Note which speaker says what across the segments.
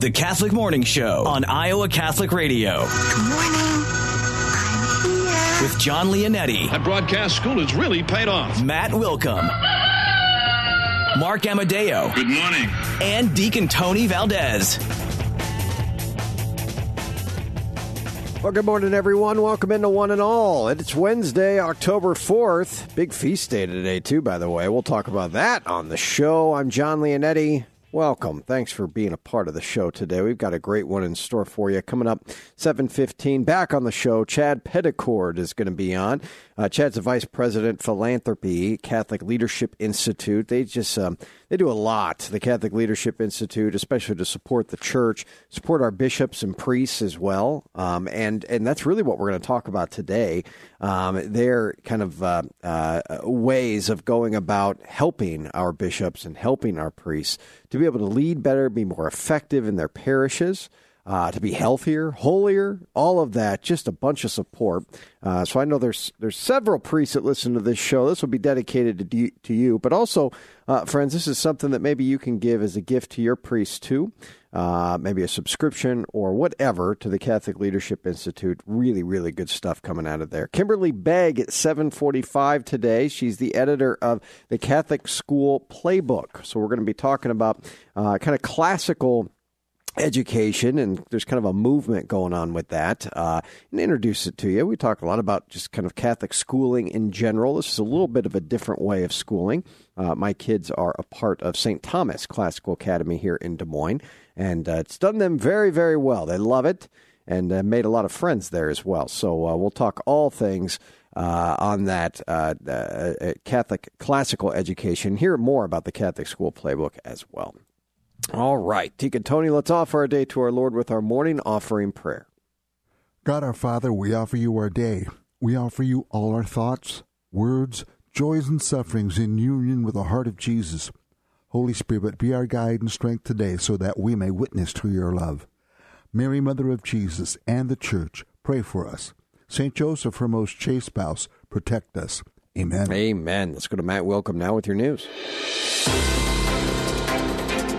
Speaker 1: The Catholic Morning Show on Iowa Catholic Radio.
Speaker 2: Good morning. I'm here.
Speaker 1: With Jon Leonetti.
Speaker 3: That broadcast school has really paid off.
Speaker 1: Matt Wilkham. Mark Amadeo.
Speaker 3: Good morning.
Speaker 1: And Deacon Tony Valdez.
Speaker 4: Well, good morning, everyone. Welcome into one and all. It's Wednesday, October 4th. Big feast day today, too, by the way. We'll talk about that on the show. I'm Jon Leonetti. Welcome. Thanks for being a part of the show today. We've got a great one in store for you. Coming up 7:15 back on the show, Chad Peddicord is going to be on. Uh, Chad's the vice president philanthropy, Catholic Leadership Institute. They just um, they do a lot. The Catholic Leadership Institute, especially to support the church, support our bishops and priests as well. Um, and and that's really what we're going to talk about today. Um, their kind of uh, uh, ways of going about helping our bishops and helping our priests to be able to lead better, be more effective in their parishes uh, to be healthier, holier, all of that. Just a bunch of support. Uh, so I know there's there's several priests that listen to this show. This will be dedicated to to you, but also, uh, friends, this is something that maybe you can give as a gift to your priest too. Uh, maybe a subscription or whatever to the Catholic Leadership Institute. Really, really good stuff coming out of there. Kimberly Begg at 745 today. She's the editor of the Catholic School Playbook. So we're going to be talking about uh, kind of classical education, and there's kind of a movement going on with that. Uh, and introduce it to you. We talk a lot about just kind of Catholic schooling in general. This is a little bit of a different way of schooling. Uh, my kids are a part of St. Thomas Classical Academy here in Des Moines, and uh, it's done them very, very well. They love it and uh, made a lot of friends there as well. So uh, we'll talk all things. Uh, on that uh, uh, Catholic classical education. Hear more about the Catholic School Playbook as well. All right, Deacon Tony, let's offer our day to our Lord with our morning offering prayer.
Speaker 5: God our Father, we offer you our day. We offer you all our thoughts, words, joys, and sufferings in union with the heart of Jesus. Holy Spirit, be our guide and strength today so that we may witness to your love. Mary, Mother of Jesus, and the Church, pray for us. St. Joseph, her most chaste spouse, protect us. Amen.
Speaker 4: Amen. Let's go to Matt Wilkham now with your news.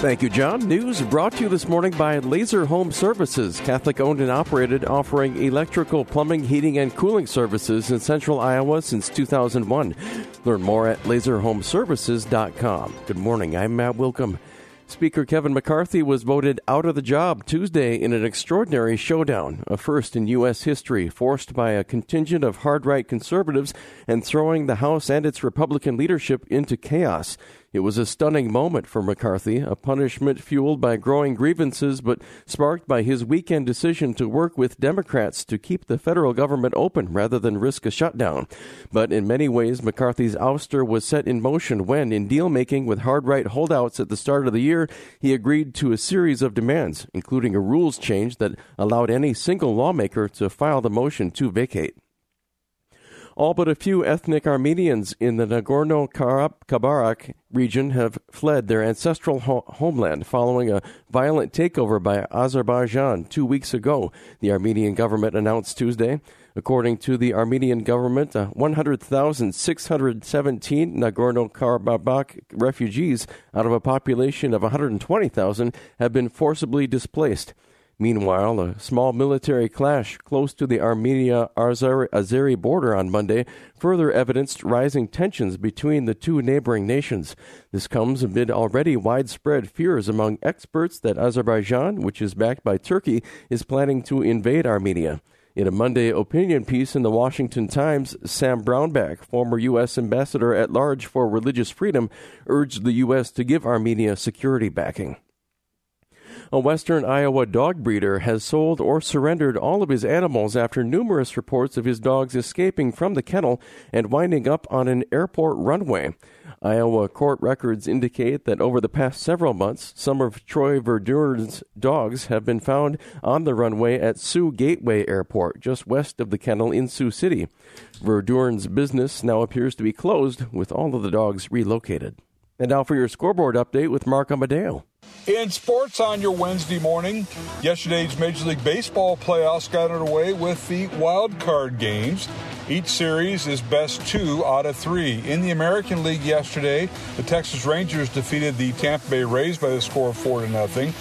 Speaker 6: Thank you, John. News brought to you this morning by Laser Home Services, Catholic owned and operated, offering electrical, plumbing, heating, and cooling services in central Iowa since 2001. Learn more at laserhomeservices.com. Good morning. I'm Matt Wilkham. Speaker Kevin McCarthy was voted out of the job Tuesday in an extraordinary showdown, a first in U.S. history, forced by a contingent of hard right conservatives and throwing the House and its Republican leadership into chaos. It was a stunning moment for McCarthy, a punishment fueled by growing grievances, but sparked by his weekend decision to work with Democrats to keep the federal government open rather than risk a shutdown. But in many ways, McCarthy's ouster was set in motion when, in deal making with hard right holdouts at the start of the year, he agreed to a series of demands, including a rules change that allowed any single lawmaker to file the motion to vacate. All but a few ethnic Armenians in the Nagorno Karabakh region have fled their ancestral ho- homeland following a violent takeover by Azerbaijan two weeks ago, the Armenian government announced Tuesday. According to the Armenian government, uh, 100,617 Nagorno Karabakh refugees out of a population of 120,000 have been forcibly displaced. Meanwhile, a small military clash close to the Armenia Azeri border on Monday further evidenced rising tensions between the two neighboring nations. This comes amid already widespread fears among experts that Azerbaijan, which is backed by Turkey, is planning to invade Armenia. In a Monday opinion piece in the Washington Times, Sam Brownback, former U.S. ambassador at large for religious freedom, urged the U.S. to give Armenia security backing. A western Iowa dog breeder has sold or surrendered all of his animals after numerous reports of his dogs escaping from the kennel and winding up on an airport runway. Iowa court records indicate that over the past several months, some of Troy Verdurn's dogs have been found on the runway at Sioux Gateway Airport, just west of the kennel in Sioux City. Verdurn's business now appears to be closed, with all of the dogs relocated. And now for your scoreboard update with Mark Amadeo.
Speaker 7: In sports on your Wednesday morning, yesterday's Major League Baseball playoffs got underway with the wild card games. Each series is best two out of three. In the American League yesterday, the Texas Rangers defeated the Tampa Bay Rays by the score of four to nothing.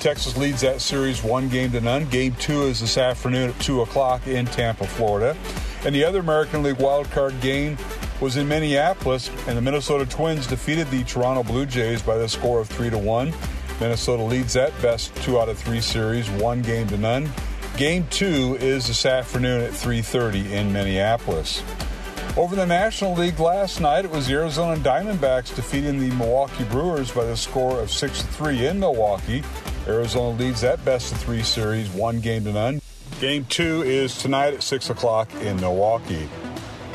Speaker 7: Texas leads that series one game to none. Game two is this afternoon at 2 o'clock in Tampa, Florida. And the other American League wildcard game was in Minneapolis, and the Minnesota Twins defeated the Toronto Blue Jays by the score of 3 to 1. Minnesota leads that best two out of three series, one game to none. Game two is this afternoon at 3:30 in Minneapolis. Over the National League last night, it was the Arizona Diamondbacks defeating the Milwaukee Brewers by the score of 6 3 in Milwaukee. Arizona leads that best of three series, one game to none. Game two is tonight at 6 o'clock in Milwaukee.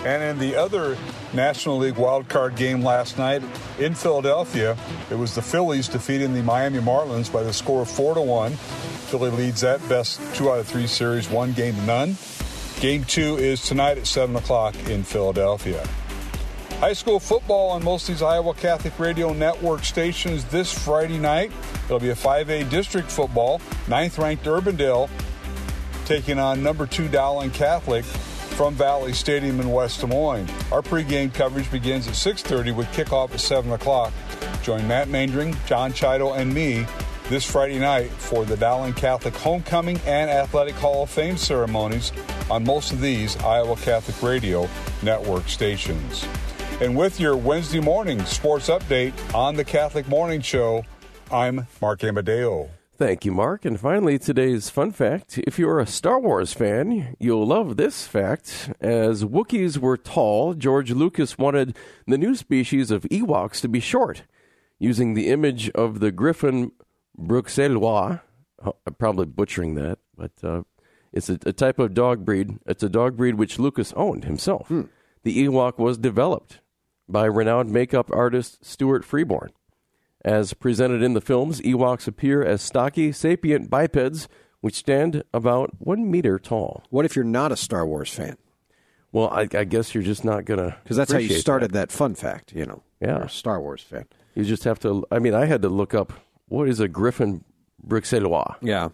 Speaker 7: And in the other National League wild card game last night in Philadelphia, it was the Phillies defeating the Miami Marlins by the score of 4 to 1. Philly leads that best two out of three series, one game to none. Game two is tonight at 7 o'clock in Philadelphia. High school football on most of these Iowa Catholic Radio Network stations this Friday night. It'll be a 5A district football. Ninth ranked Urbandale taking on number two Dowling Catholic from Valley Stadium in West Des Moines. Our pregame coverage begins at 6.30 with kickoff at 7 o'clock. Join Matt Maindring, John Chido, and me this Friday night for the Dowling Catholic Homecoming and Athletic Hall of Fame ceremonies on most of these Iowa Catholic Radio network stations. And with your Wednesday morning sports update on the Catholic Morning Show, I'm Mark Amadeo.
Speaker 6: Thank you, Mark. And finally, today's fun fact. If you're a Star Wars fan, you'll love this fact. As Wookiees were tall, George Lucas wanted the new species of Ewoks to be short, using the image of the griffin bruxellois. Oh, I'm probably butchering that, but uh, it's a, a, type of dog breed. It's a dog breed which Lucas owned himself. Hmm. The Ewok was developed by renowned makeup artist Stuart Freeborn. As presented in the films, Ewoks appear as stocky, sapient bipeds which stand about one meter tall.
Speaker 4: What if you're not a Star Wars fan?
Speaker 6: Well, I, I guess you're just not gonna
Speaker 4: because that's how you started that. that. fun fact. You know,
Speaker 6: yeah,
Speaker 4: Star Wars fan.
Speaker 6: You just have to. I mean, I had to look up what is a Griffin Bruxellois.
Speaker 4: Yeah,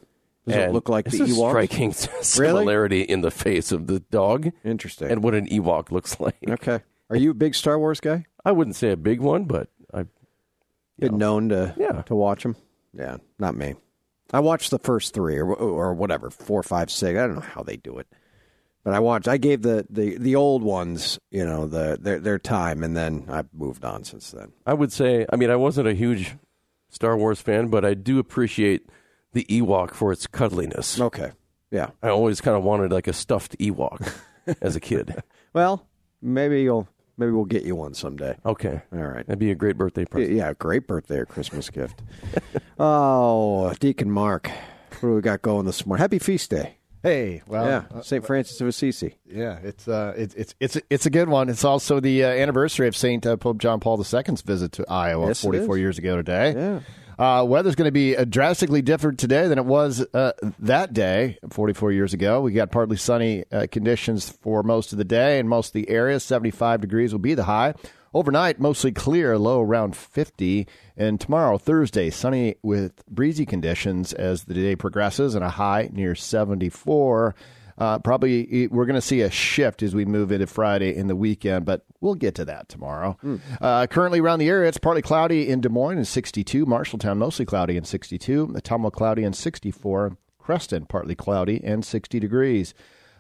Speaker 4: does
Speaker 6: and
Speaker 4: it look like the
Speaker 6: Ewok?
Speaker 4: striking
Speaker 6: similarity really? in the face of the dog.
Speaker 4: Interesting.
Speaker 6: And what an Ewok looks like.
Speaker 4: Okay. Are you a big Star Wars guy?
Speaker 6: I wouldn't say a big one, but
Speaker 4: been know. known to
Speaker 6: yeah.
Speaker 4: to watch them. Yeah, not me. I watched the first three or or whatever four, five, six. I don't know how they do it, but I watched. I gave the the, the old ones, you know, the their their time, and then I've moved on since then.
Speaker 6: I would say. I mean, I wasn't a huge Star Wars fan, but I do appreciate the Ewok for its cuddliness.
Speaker 4: Okay. Yeah.
Speaker 6: I always kind of wanted like a stuffed Ewok as a kid.
Speaker 4: Well, maybe you'll maybe we'll get you one someday.
Speaker 6: Okay.
Speaker 4: All right.
Speaker 6: That'd be a great birthday present.
Speaker 4: Yeah, great birthday or Christmas gift. Oh, Deacon Mark, what do we got going this morning? Happy feast day.
Speaker 8: Hey, well,
Speaker 4: yeah, uh, St. Francis of Assisi.
Speaker 8: Yeah, it's uh, it's it's it's it's a good one. It's also the uh, anniversary of Saint uh, Pope John Paul II's visit to Iowa
Speaker 4: yes,
Speaker 8: 44 years ago today.
Speaker 4: Yeah.
Speaker 8: Uh, weather's going to be uh, drastically different today than it was uh, that day 44 years ago. We got partly sunny uh, conditions for most of the day and most of the area. 75 degrees will be the high. Overnight, mostly clear, low around 50. And tomorrow, Thursday, sunny with breezy conditions as the day progresses and a high near 74. Uh, probably we're going to see a shift as we move into Friday in the weekend, but we'll get to that tomorrow. Mm. Uh, currently around the area, it's partly cloudy in Des Moines and 62. Marshalltown, mostly cloudy and 62. Ottumwa, cloudy and 64. Creston, partly cloudy and 60 degrees.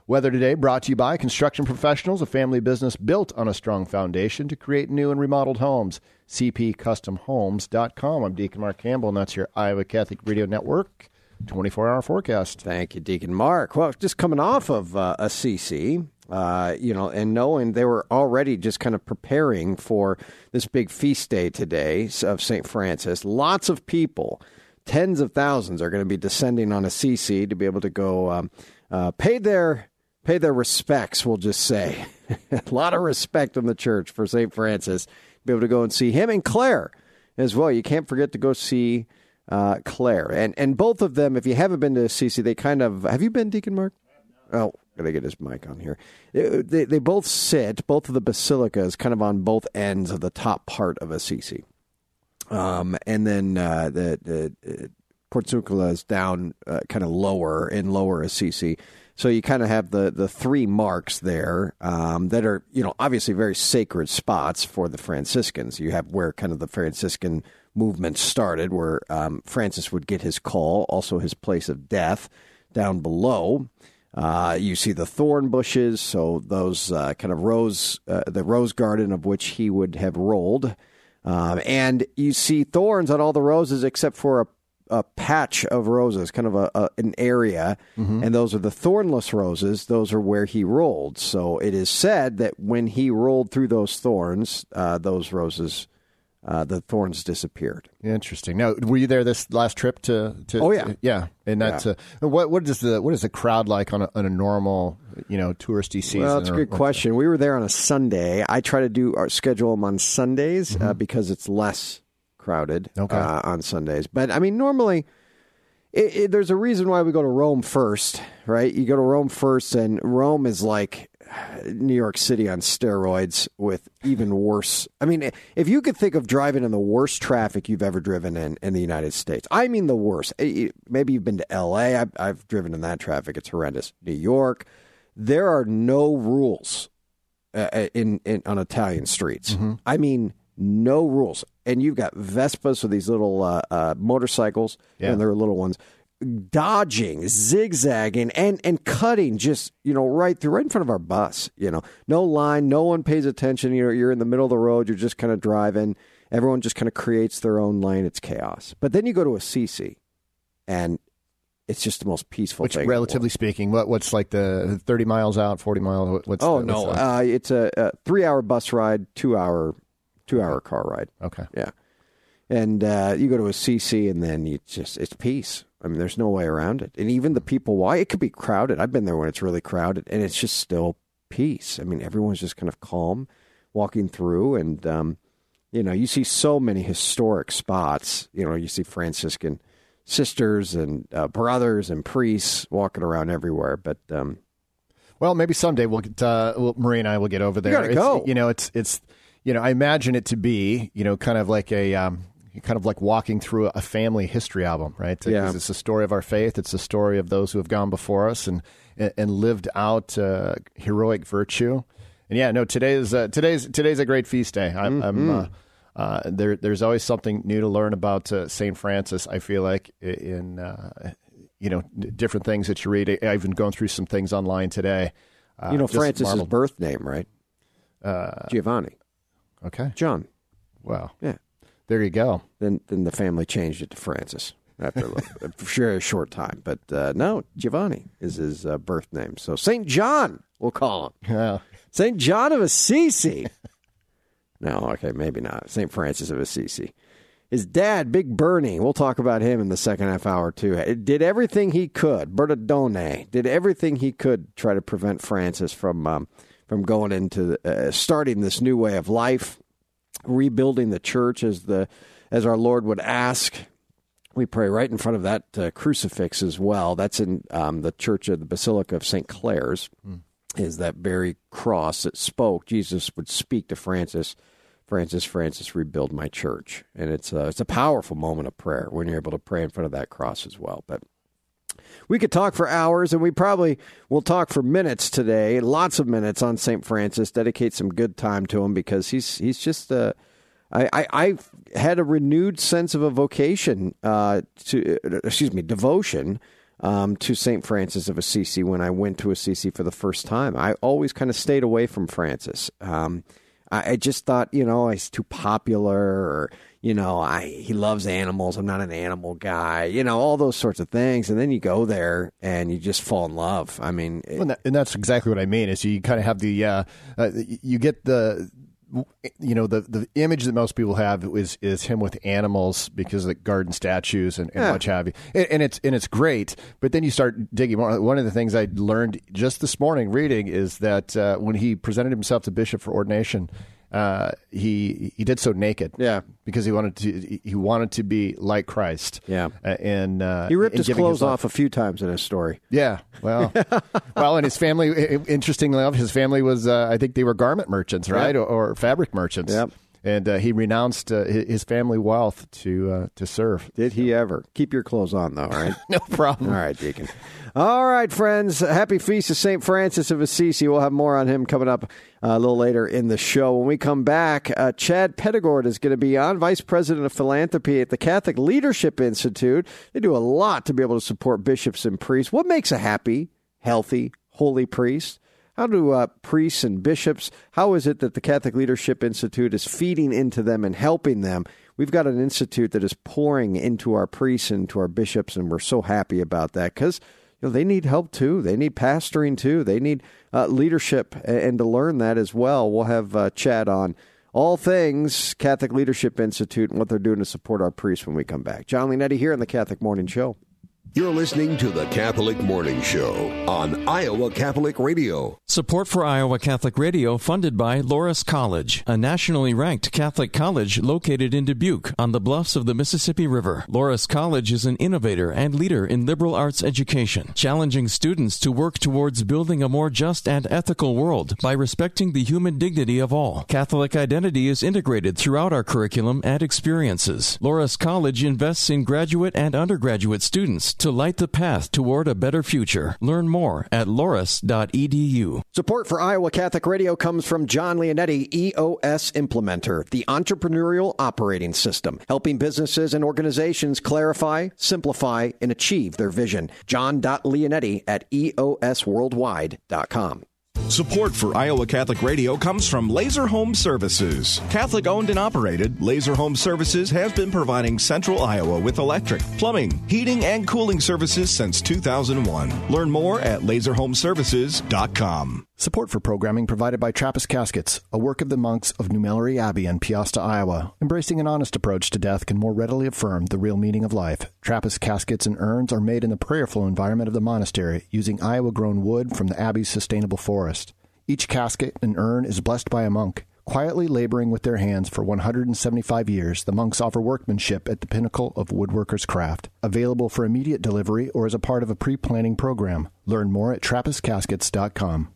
Speaker 8: Weather today brought to you by Construction Professionals, a family business built on a strong foundation to create new and remodeled homes. CPCustomHomes.com. I'm Deacon Mark Campbell, and that's your Iowa Catholic Radio Network. 24 hour forecast.
Speaker 4: Thank you, Deacon Mark. Well, just coming off of uh, Assisi, uh, you know, and knowing they were already just kind of preparing for this big feast day today of St. Francis, lots of people, tens of thousands, are going to be descending on Assisi to be able to go um, uh, pay their pay their respects. We'll just say a lot of respect in the church for St. Francis. Be able to go and see him and Clare as well. You can't forget to go see uh, Clare. And and both of them, if you haven't been to Assisi, they kind of have you been Deacon Mark? Oh, gotta get his mic on here. They, they, they both sit, both of the basilicas, kind of on both ends of the top part of Assisi. Um, and then uh, the, the uh, is down uh, kind of lower in lower Assisi. So you kind of have the the three marks there um, that are you know obviously very sacred spots for the Franciscans. You have where kind of the Franciscan movement started, where um, Francis would get his call, also his place of death down below. Uh, you see the thorn bushes, so those uh, kind of rose, uh, the rose garden of which he would have rolled. Um, and you see thorns on all the roses except for a, a patch of roses, kind of a, a an area, and those are the thornless roses. Those are where he rolled. So it is said that when he rolled through those thorns, uh, those roses, uh, the thorns disappeared.
Speaker 8: Interesting. Now, were you there this last trip to? to
Speaker 4: Oh, yeah.
Speaker 8: to- yeah. And that's uh, what what is the what is the crowd like on a, on a normal you know touristy season?
Speaker 4: Well, it's a good question. We were there on a Sunday. I try to do our schedule them on Sundays uh, because it's less crowded
Speaker 8: Okay.
Speaker 4: uh, on Sundays. But I mean, normally. It, it, there's a reason why we go to Rome first, right? You go to Rome first, and Rome is like New York City on steroids with even worse. I mean, if you could think of driving in the worst traffic you've ever driven in in the United States, I mean the worst. Maybe you've been to L.A. I've, I've driven in that traffic; it's horrendous. New York, there are no rules uh, in, in on Italian streets. I mean, no rules. And you've got Vespas, so these little uh, uh, motorcycles,
Speaker 8: Yeah.
Speaker 4: and they're little ones, dodging, zigzagging, and and cutting just you know right through, right in front of our bus. You know, no line, no one pays attention. You know, you're in the middle of the road, you're just kind of driving. Everyone just kind of creates their own lane. It's chaos. But then you go to Assisi, and it's just the most peaceful
Speaker 8: Which, relatively speaking, what what's like the thirty miles out, forty miles? What's
Speaker 4: Oh
Speaker 8: the,
Speaker 4: no,
Speaker 8: what's the-
Speaker 4: uh, it's a, a three-hour bus ride, two-hour, two-hour car ride.
Speaker 8: okay.
Speaker 4: Yeah, and uh, you go to Assisi, and then you just it's peace. I mean, there's no way around it. And even the people, why it could be crowded. I've been there when it's really crowded, and it's just still peace. I mean, everyone's just kind of calm, walking through, and um, you know, you see so many historic spots. You know, you see Franciscan sisters and uh, brothers and priests walking around everywhere. But um,
Speaker 8: Well, maybe someday we'll get uh, well, Marie and I will get over there.
Speaker 4: gotta
Speaker 8: It's-
Speaker 4: go.
Speaker 8: You know, it's it's you know, I imagine it to be you know kind of like a um, kind of like walking through a family history album, right?
Speaker 4: Yeah.
Speaker 8: It's the story of our faith. It's the story of those who have gone before us and and, lived out uh, heroic virtue. And yeah, no, today's uh, today's today's a great feast day. I'm. I'm uh, uh, there, there's always something new to learn about uh, Saint Francis. I feel like in uh, you know different things that you read. I- I've been going through some things online today. Uh,
Speaker 4: you know, Francis's
Speaker 8: marveled.
Speaker 4: birth name, right?
Speaker 8: Uh,
Speaker 4: Giovanni,
Speaker 8: okay,
Speaker 4: John.
Speaker 8: wow,
Speaker 4: Yeah.
Speaker 8: there you go.
Speaker 4: Then then the family changed it to Francis after a, little, a short time. But uh, no, Giovanni is his uh, birth name. So Saint John, we'll call him
Speaker 8: Yeah.
Speaker 4: Saint John of Assisi. no, okay, maybe not Saint Francis of Assisi. His dad, Big Bernie, we'll talk about him in the second half hour too. It did everything he could. Bernardone did everything he could to try to prevent Francis from um, from going into uh, starting this new way of life, rebuilding the church as the as our Lord would ask. We pray right in front of that uh, crucifix as well. That's in um, the church of the Basilica of St. Clare's. Is that very cross that spoke? Jesus would speak to Francis. Francis, Francis, rebuild my church, and it's a, it's a powerful moment of prayer when you're able to pray in front of that cross as well. But we could talk for hours, and we probably will talk for minutes today. Lots of minutes on St. Francis. Dedicate some good time to him because he's he's just uh, I, I I had a renewed sense of a vocation uh, to uh, excuse me devotion um, to St. Francis of Assisi when I went to Assisi for the first time. I always kind of stayed away from Francis. Um, I, I just thought, you know, he's too popular, or you know, I he loves animals. I'm not an animal guy. You know, all those sorts of things. And then you go there and you just fall in love. I mean, it-
Speaker 8: And, that, and that's exactly what I mean. Is you kind of have the uh, uh, you get the you know the the image that most people have is is him with animals because of the garden statues and, and
Speaker 4: Yeah.
Speaker 8: much have you, and, and it's and it's great. But then you start digging more. One of the things I learned just this morning reading is that uh, when he presented himself to bishop for ordination. Uh, he he did so naked,
Speaker 4: Yeah.
Speaker 8: because he wanted to he wanted to be like Christ,
Speaker 4: Yeah.
Speaker 8: Uh, and uh,
Speaker 4: he ripped his clothes
Speaker 8: life.
Speaker 4: off a few times in his story.
Speaker 8: Yeah, well, well, and his family. Interestingly enough, his family was. Uh, I think they were garment merchants, right, or, or fabric merchants.
Speaker 4: Yep.
Speaker 8: And uh, he renounced uh, his family wealth to uh, to serve.
Speaker 4: Did he ever? Keep your clothes on, though, right?
Speaker 8: no problem.
Speaker 4: All right, Deacon. All right, friends. Happy Feast of St. Francis of Assisi. We'll have more on him coming up uh, a little later in the show. When we come back, uh, Chad Peddicord is going to be on, Vice President of Philanthropy at the Catholic Leadership Institute. They do a lot to be able to support bishops and priests. What makes a happy, healthy, holy priest? How do uh, priests and bishops, how is it that the Catholic Leadership Institute is feeding into them and helping them? We've got an institute that is pouring into our priests and to our bishops, and we're so happy about that because you know, they need help too. They need pastoring too. They need uh, leadership, and to learn that as well. We'll have uh, Chad on all things Catholic Leadership Institute and what they're doing to support our priests when we come back. Jon Leonetti here on the Catholic Morning Show.
Speaker 9: You're listening to the Catholic Morning Show on Iowa Catholic Radio.
Speaker 10: Support for Iowa Catholic Radio funded by Loras College, a nationally ranked Catholic college located in Dubuque on the bluffs of the Mississippi River. Loras College is an innovator and leader in liberal arts education, challenging students to work towards building a more just and ethical world by respecting the human dignity of all. Catholic identity is integrated throughout our curriculum and experiences. Loras College invests in graduate and undergraduate students to light the path toward a better future. Learn more at loras.edu.
Speaker 4: Support for Iowa Catholic Radio comes from Jon Leonetti, EOS Implementer, the entrepreneurial operating system, helping businesses and organizations clarify, simplify, and achieve their vision. John.Leonetti at EOSWorldwide.com.
Speaker 11: Support for Iowa Catholic Radio comes from Laser Home Services. Catholic owned and operated, Laser Home Services has been providing Central Iowa with electric, plumbing, heating, and cooling services since 2001. Learn more at laserhomeservices.com.
Speaker 8: Support for programming provided by Trappist Caskets, a work of the monks of New Melleray Abbey in Peosta, Iowa. Embracing an honest approach to death can more readily affirm the real meaning of life. Trappist caskets and urns are made in the prayerful environment of the monastery using Iowa grown wood from the Abbey's sustainable forest. Each casket and urn is blessed by a monk. Quietly laboring with their hands for 175 years, the monks offer workmanship at the pinnacle of woodworker's craft. Available for immediate delivery or as a part of a pre planning program. Learn more at TrappistCaskets.com.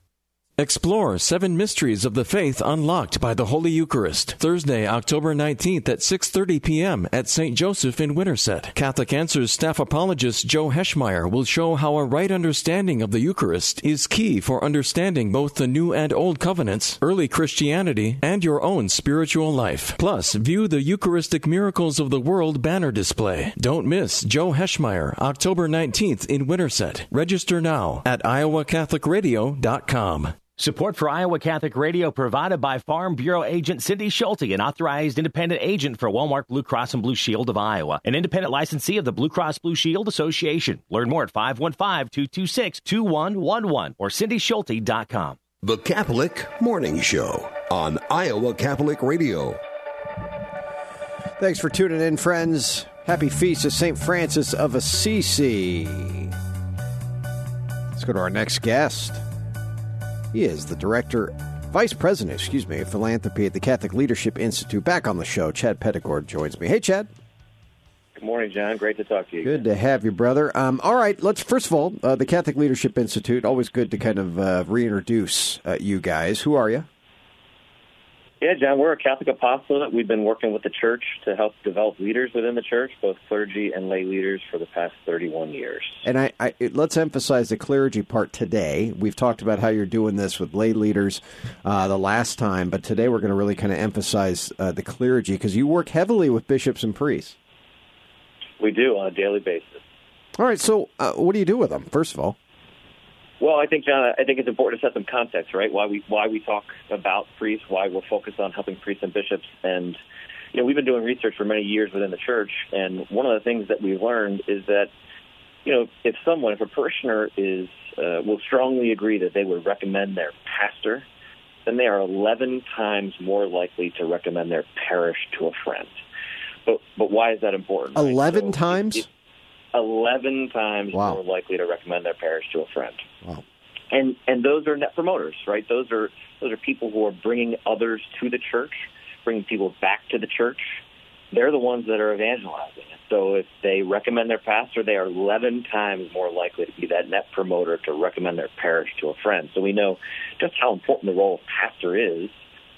Speaker 10: Explore seven mysteries of the faith unlocked by the Holy Eucharist. Thursday, October 19th at 6:30 p.m. at St. Joseph in Winterset. Catholic Answers staff apologist Joe Heschmeyer will show how a right understanding of the Eucharist is key for understanding both the New and Old Covenants, early Christianity, and your own spiritual life. Plus, view the Eucharistic Miracles of the World banner display. Don't miss Joe Heschmeyer, October 19th in Winterset. Register now at iowacatholicradio.com.
Speaker 12: Support for Iowa Catholic Radio provided by Farm Bureau agent Cindy Schulte, an authorized independent agent for Wellmark Blue Cross and Blue Shield of Iowa, an independent licensee of the Blue Cross Blue Shield Association. Learn more at 515-226-2111 or cindyschulte.com.
Speaker 9: The Catholic Morning Show on Iowa Catholic Radio.
Speaker 4: Thanks for tuning in, friends. Happy Feast of St. Francis of Assisi. Let's go to our next guest. He is the director, vice president, excuse me, of philanthropy at the Catholic Leadership Institute. Back on the show, Chad Peddicord joins me. Hey, Chad.
Speaker 13: Good morning, John. Great to talk to you.
Speaker 4: Good to have you, brother. Um, all right, let's first of all, uh, the Catholic Leadership Institute. Always good to kind of uh, reintroduce uh, you guys. Who are you?
Speaker 13: Yeah, John, we're a Catholic apostolate. We've been working with the church to help develop leaders within the church, both clergy and lay leaders, for the past 31 years.
Speaker 4: And I, I let's emphasize the clergy part today. We've talked about how you're doing this with lay leaders uh, the last time, but today we're going to really kind of emphasize uh, the clergy because you work heavily with bishops and priests.
Speaker 13: We do on a daily basis.
Speaker 4: All right, so uh, what do you do with them, first of all?
Speaker 13: Well, I think John, I think it's important to set some context, right? Why we why we talk about priests, why we're focused on helping priests and bishops, and you know we've been doing research for many years within the church, and one of the things that we've learned is that you know if someone, if a parishioner is uh, will strongly agree that they would recommend their pastor, then they are 11 times more likely to recommend their parish to a friend. But but why is that important? right?
Speaker 4: 11
Speaker 13: So
Speaker 4: times?
Speaker 13: it- 11 times
Speaker 4: Wow.
Speaker 13: more likely to recommend their parish to a friend.
Speaker 4: Wow.
Speaker 13: And and those are net promoters, right? Those are those are people who are bringing others to the church, bringing people back to the church. They're the ones that are evangelizing. So if they recommend their pastor, they are 11 times more likely to be that net promoter to recommend their parish to a friend. So we know just how important the role of pastor is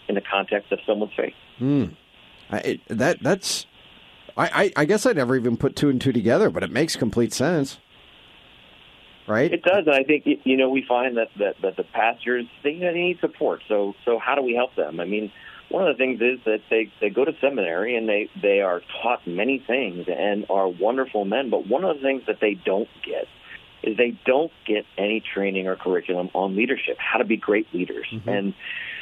Speaker 13: in the context of someone's faith.
Speaker 4: Hmm. I, it, that that's. I, I I guess I never even put two and two together, but it makes complete sense. Right?
Speaker 13: It does, and I think you know we find that that, that the pastors they, they need support. So so how do we help them? I mean, one of the things is that they they go to seminary and they they are taught many things and are wonderful men. But one of the things that they don't get is they don't get any training or curriculum on leadership, how to be great leaders,
Speaker 4: Mm-hmm.
Speaker 13: and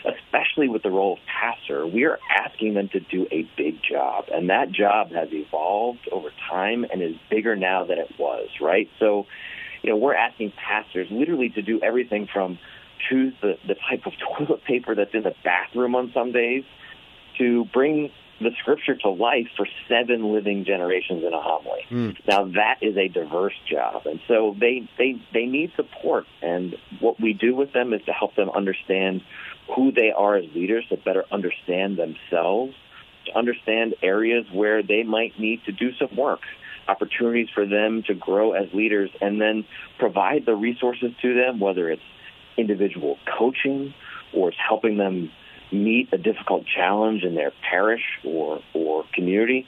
Speaker 13: especially with the role of pastor, we are asking them to do a big job, and that job has evolved over time and is bigger now than it was. Right, so you know, we're asking pastors literally to do everything from choose the, the type of toilet paper that's in the bathroom on some days to bring the scripture to life for seven living generations in a homily. Hmm. Now that is a diverse job, and so they they they need support. And what we do with them is to help them understand who they are as leaders, to better understand themselves, to understand areas where they might need to do some work, opportunities for them to grow as leaders, and then provide the resources to them, whether it's individual coaching or it's helping them meet a difficult challenge in their parish or or community.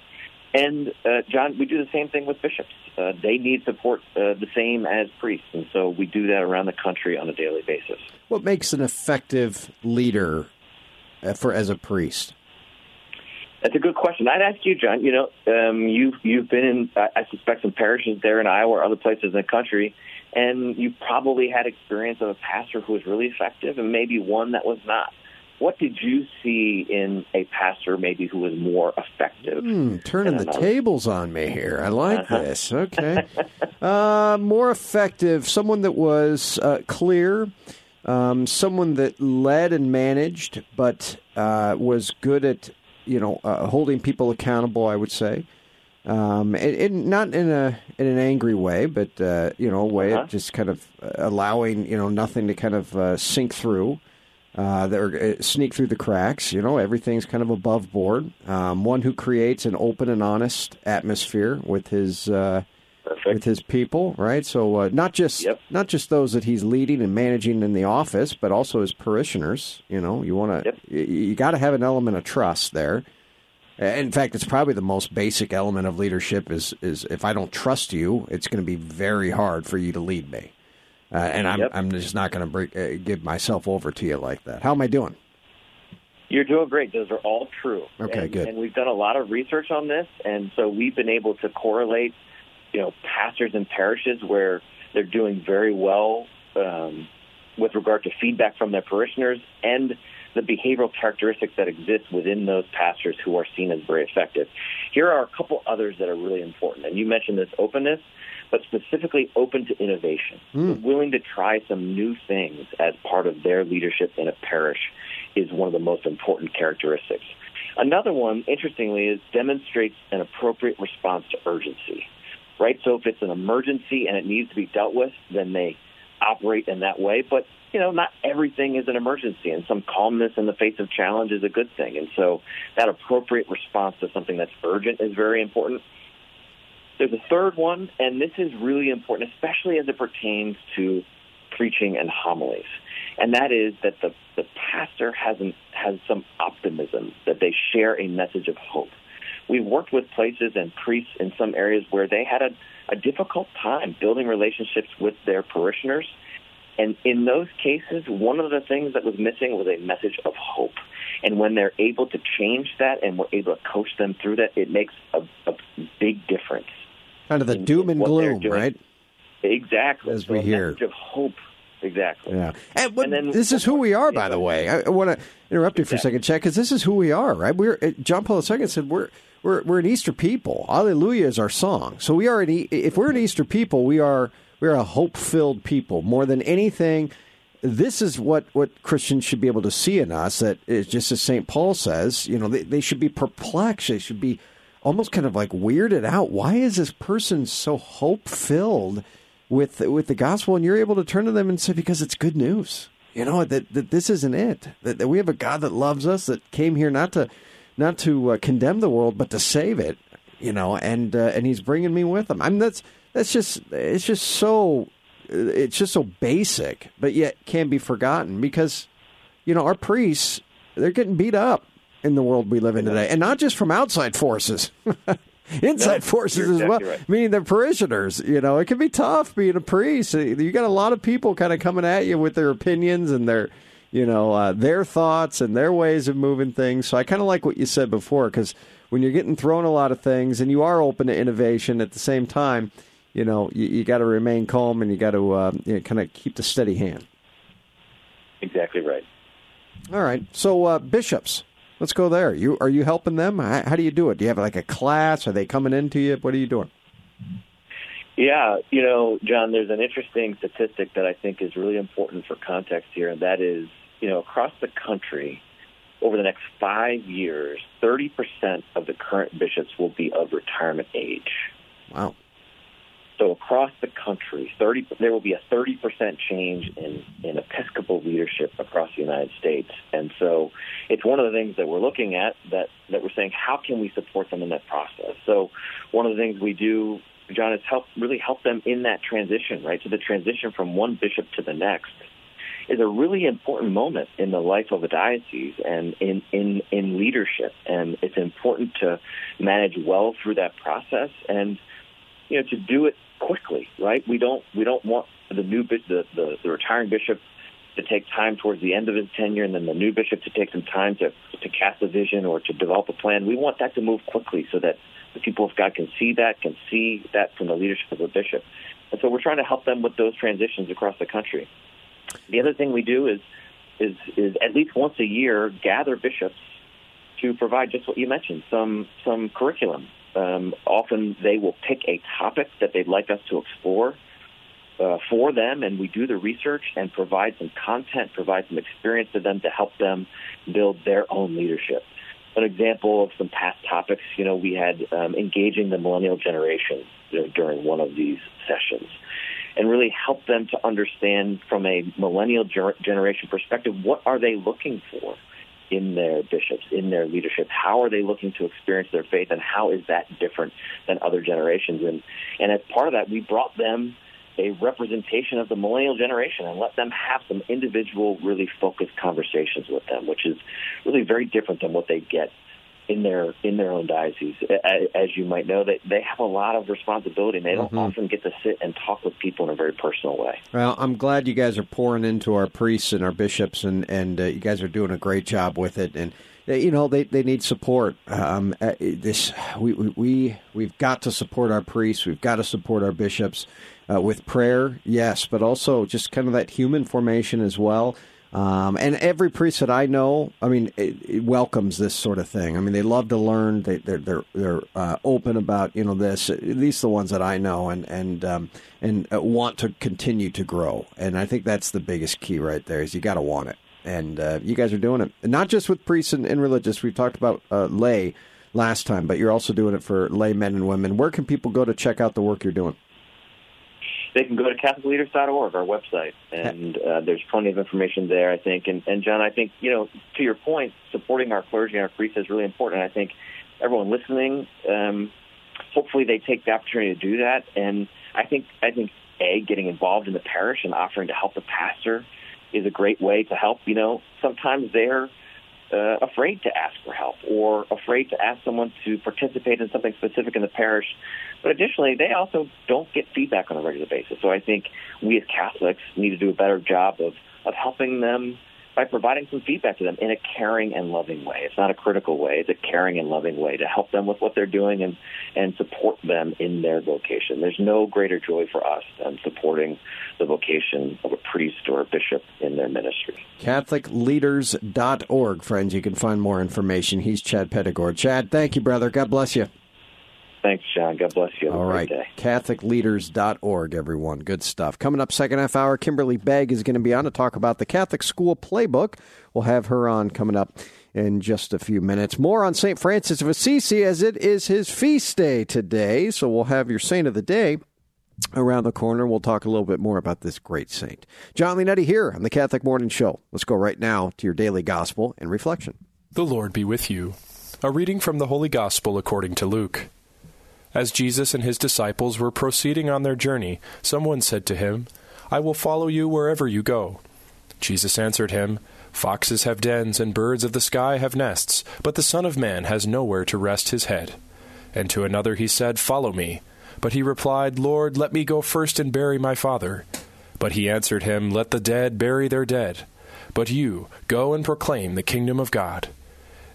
Speaker 13: And uh, John, we do the same thing with bishops. Uh, they need support uh, the same as priests, and so we do that around the country on a daily basis.
Speaker 4: What makes an effective leader uh, for as a priest?
Speaker 13: That's a good question. I'd ask you, John. You know, um, you've you've been in, I I suspect, some parishes there in Iowa or other places in the country, and you probably had experience of a pastor who was really effective, and maybe one that was not. What did you see in a pastor maybe who was more effective?
Speaker 4: Hmm, turning the tables on me here. I like
Speaker 13: Uh-huh.
Speaker 4: this. Okay. uh, more effective, someone that was uh, clear, um, someone that led and managed, but uh, was good at, you know, uh, holding people accountable, I would say. Um, not in a in an angry way, but uh, you know, a way
Speaker 13: Uh-huh.
Speaker 4: of just kind of allowing you know nothing to kind of uh, sink through uh, that are, uh, sneak through the cracks. You know, everything's kind of above board. Um, one who creates an open and honest atmosphere with his uh, with his people, right? So uh, not just not just those that he's leading and managing in the office, but also his parishioners. You know, you want to you, you got to have an element of trust there. In fact, it's probably the most basic element of leadership. Is is if I don't trust you, it's going to be very hard for you to lead me. Uh, and I'm I'm just not going to uh, give myself over to you like that. How am I doing?
Speaker 13: You're doing great. Those are all true.
Speaker 4: Okay,
Speaker 13: and,
Speaker 4: good.
Speaker 13: And we've done a lot of research on this, and so we've been able to correlate, you know, pastors and parishes where they're doing very well um, with regard to feedback from their parishioners and the behavioral characteristics that exist within those pastors who are seen as very effective. Here are a couple others that are really important, and you mentioned this openness, but specifically open to innovation, hmm. willing to try some new things as part of their leadership in a parish is one of the most important characteristics. Another one, interestingly, is demonstrates an appropriate response to urgency. Right? So if it's an emergency and it needs to be dealt with, then they operate in that way. But you know, not everything is an emergency, and some calmness in the face of challenge is a good thing. And so that appropriate response to something that's urgent is very important. There's a third one, and this is really important, especially as it pertains to preaching and homilies, and that is that the, the pastor has, an, has some optimism, that they share a message of hope. We've worked with places and priests in some areas where they had a, a difficult time building relationships with their parishioners. And in those cases, one of the things that was missing was a message of hope. And when they're able to change that and we're able to coach them through that, it makes a, a big difference.
Speaker 4: Kind of the doom and gloom, right?
Speaker 13: Exactly.
Speaker 4: As
Speaker 13: So
Speaker 4: we hear.
Speaker 13: of hope. Exactly.
Speaker 4: Yeah. And, what,
Speaker 13: then-
Speaker 4: this is who we are, by the way. I, I want to interrupt you for a second, Chad, because this is who we are, right? We're uh, John Paul II said we're we're we're an Easter people. Alleluia is our song. So we are an e- if we're an Easter people, we are we are a hope filled people more than anything. This is what, what Christians should be able to see in us. That is just as Saint Paul says, you know, they, they should be perplexed. They should be almost kind of like weirded out. Why is this person so hope filled? with with the gospel, and you're able to turn to them and say, because it's good news. You know that, that this isn't it. That, that we have a God that loves us, that came here not to not to uh, condemn the world, but to save it. You know, and uh, and He's bringing me with Him. I mean, that's that's just it's just so it's just so basic, but yet can be forgotten because you know our priests they're getting beat up. In the world we live in today, and not just from outside forces. Inside
Speaker 13: No,
Speaker 4: forces
Speaker 13: you're
Speaker 4: as well,
Speaker 13: exactly right.
Speaker 4: meaning the parishioners. You know, it can be tough being a priest. You got a lot of people kind of coming at you with their opinions and their, you know, uh, their thoughts and their ways of moving things. So I kind of like what you said before because when you're getting thrown a lot of things and you are open to innovation at the same time, you know, you, you got to remain calm and you got to uh, you know, kind of keep the steady hand.
Speaker 13: Exactly right.
Speaker 4: All right. So uh, bishops, let's go there. You are you helping them? How, how do you do it? Do you have like a class? Are they coming into you? What are you doing?
Speaker 13: Yeah, you know, John, there's an interesting statistic that I think is really important for context here, and that is, you know, across the country, over the next five years, 30% of the current bishops will be of retirement age.
Speaker 4: Wow.
Speaker 13: So across the country, 30, there will be a 30% change in, in Episcopal leadership across the United States. And so it's one of the things that we're looking at that, that we're saying, how can we support them in that process? So one of the things we do, John, is help really help them in that transition, right? So the transition from one bishop to the next is a really important moment in the life of a diocese and in, in, in leadership. And it's important to manage well through that process and, you know, to do it quickly, right? We don't we don't want the new the, the the retiring bishop to take time towards the end of his tenure, and then the new bishop to take some time to to cast a vision or to develop a plan. We want that to move quickly so that the people of God can see that, can see that from the leadership of the bishop, and so we're trying to help them with those transitions across the country. The other thing we do is is is at least once a year gather bishops to provide just what you mentioned some some curriculum. Um, often they will pick a topic that they'd like us to explore uh, for them, and we do the research and provide some content, provide some experience to them to help them build their own leadership. An example of some past topics, you know, we had um, engaging the millennial generation during one of these sessions and really help them to understand from a millennial ger- generation perspective what are they looking for in their bishops, in their leadership? How are they looking to experience their faith, and how is that different than other generations? And and as part of that, we brought them a representation of the millennial generation and let them have some individual, really focused conversations with them, which is really very different than what they get in their in their own diocese. As you might know, they they have a lot of responsibility, and they don't
Speaker 4: Mhm.
Speaker 13: often get to sit and talk with people in a very personal way.
Speaker 4: Well, I'm glad you guys are pouring into our priests and our bishops, and and uh, you guys are doing a great job with it. And uh, you know they, they need support. Um, uh, this we, we we we've got to support our priests. We've got to support our bishops uh, with prayer, yes, but also just kind of that human formation as well. Um, and every priest that I know, I mean, it, it welcomes this sort of thing. I mean, they love to learn. They, they're they're they're uh, open about you know this. At least the ones that I know, and and um, and uh, want to continue to grow. And I think that's the biggest key right there. Is you got to want it, and uh, you guys are doing it. And not just with priests and, and religious. We've talked about uh, lay last time, but you're also doing it for lay men and women. Where can people go to check out the work you're doing?
Speaker 13: They can go to CatholicLeaders.org, our website, and uh, there's plenty of information there. I think, and, and John, I think you know, to your point, supporting our clergy and our priests is really important. I think everyone listening, um, hopefully, they take the opportunity to do that. And I think, I think, a getting involved in the parish and offering to help the pastor is a great way to help. You know, sometimes they're uh, afraid to ask for help or afraid to ask someone to participate in something specific in the parish. But additionally, they also don't get feedback on a regular basis. So I think we as Catholics need to do a better job of, of helping them by providing some feedback to them in a caring and loving way. It's not a critical way, it's a caring and loving way to help them with what they're doing and, and support them in their vocation. There's no greater joy for us than supporting the vocation of a priest or a bishop in their ministry.
Speaker 4: CatholicLeaders.org, friends. You can find more information. He's Chad Peddicord. Chad, thank you, brother. God bless you.
Speaker 13: Thanks, John. God bless you. Have
Speaker 4: All
Speaker 13: a
Speaker 4: right.
Speaker 13: day.
Speaker 4: CatholicLeaders.org, everyone. Good stuff. Coming up, second half hour, Kimberly Begg is going to be on to talk about the Catholic School Playbook. We'll have her on coming up in just a few minutes. More on St. Francis of Assisi as it is his feast day today. So we'll have your saint of the day around the corner. We'll talk a little bit more about this great saint. Jon Leonetti here on the Catholic Morning Show. Let's go right now to your daily gospel and reflection.
Speaker 14: The Lord be with you. A reading from the Holy Gospel according to Luke. As Jesus and his disciples were proceeding on their journey, someone said to him, I will follow you wherever you go. Jesus answered him, Foxes have dens, and birds of the sky have nests, but the Son of Man has nowhere to rest his head. And to another he said, Follow me. But he replied, Lord, let me go first and bury my father. But he answered him, Let the dead bury their dead. But you, go and proclaim the kingdom of God.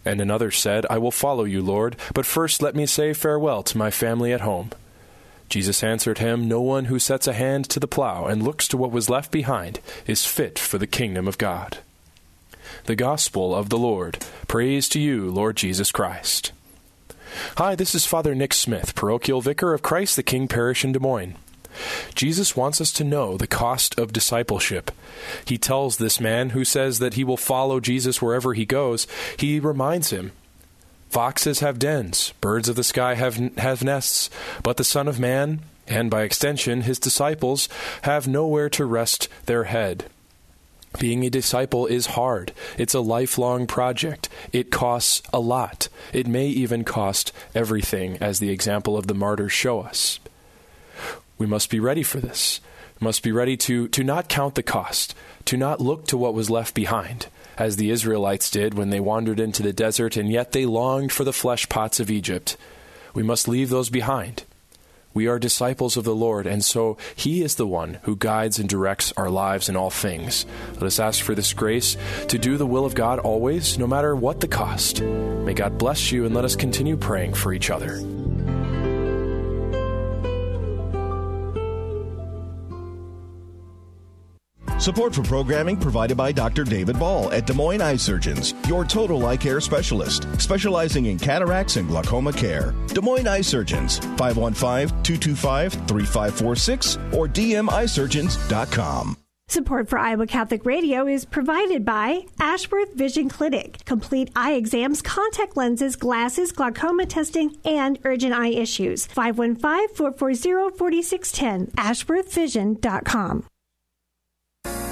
Speaker 14: And another said, I will follow you, Lord, but first let me say farewell to my family at home. Jesus answered him, No one who sets a hand to the plow and looks to what was left behind is fit for the kingdom of God. The Gospel of the Lord. Praise to you, Lord Jesus Christ. Hi, this is Father Nick Smith, parochial vicar of Christ the King Parish in Des Moines. Jesus wants us to know the cost of discipleship. He tells this man who says that he will follow Jesus wherever he goes, he reminds him Foxes have dens, birds of the sky have, have nests, but the Son of Man, and by extension his disciples, have nowhere to rest their head. Being a disciple is hard. It's a lifelong project. It costs a lot. It may even cost everything, as the example of the martyrs show us. We must be ready for this. We must be ready to, to not count the cost, to not look to what was left behind, as the Israelites did when they wandered into the desert, and yet they longed for the flesh pots of Egypt. We must leave those behind. We are disciples of the Lord, and so He is the one who guides and directs our lives in all things. Let us ask for this grace to do the will of God always, no matter what the cost. May God bless you, and let us continue praying for each other.
Speaker 11: Support for programming provided by Dr. David Ball at Des Moines Eye Surgeons, your total eye care specialist, specializing in cataracts and glaucoma care. Des Moines Eye Surgeons, 515-225-3546 or dmisurgeons.com.
Speaker 15: Support for Iowa Catholic Radio is provided by Ashworth Vision Clinic. Complete eye exams, contact lenses, glasses, glaucoma testing, and urgent eye issues. 515-440-4610. ashworthvision.com.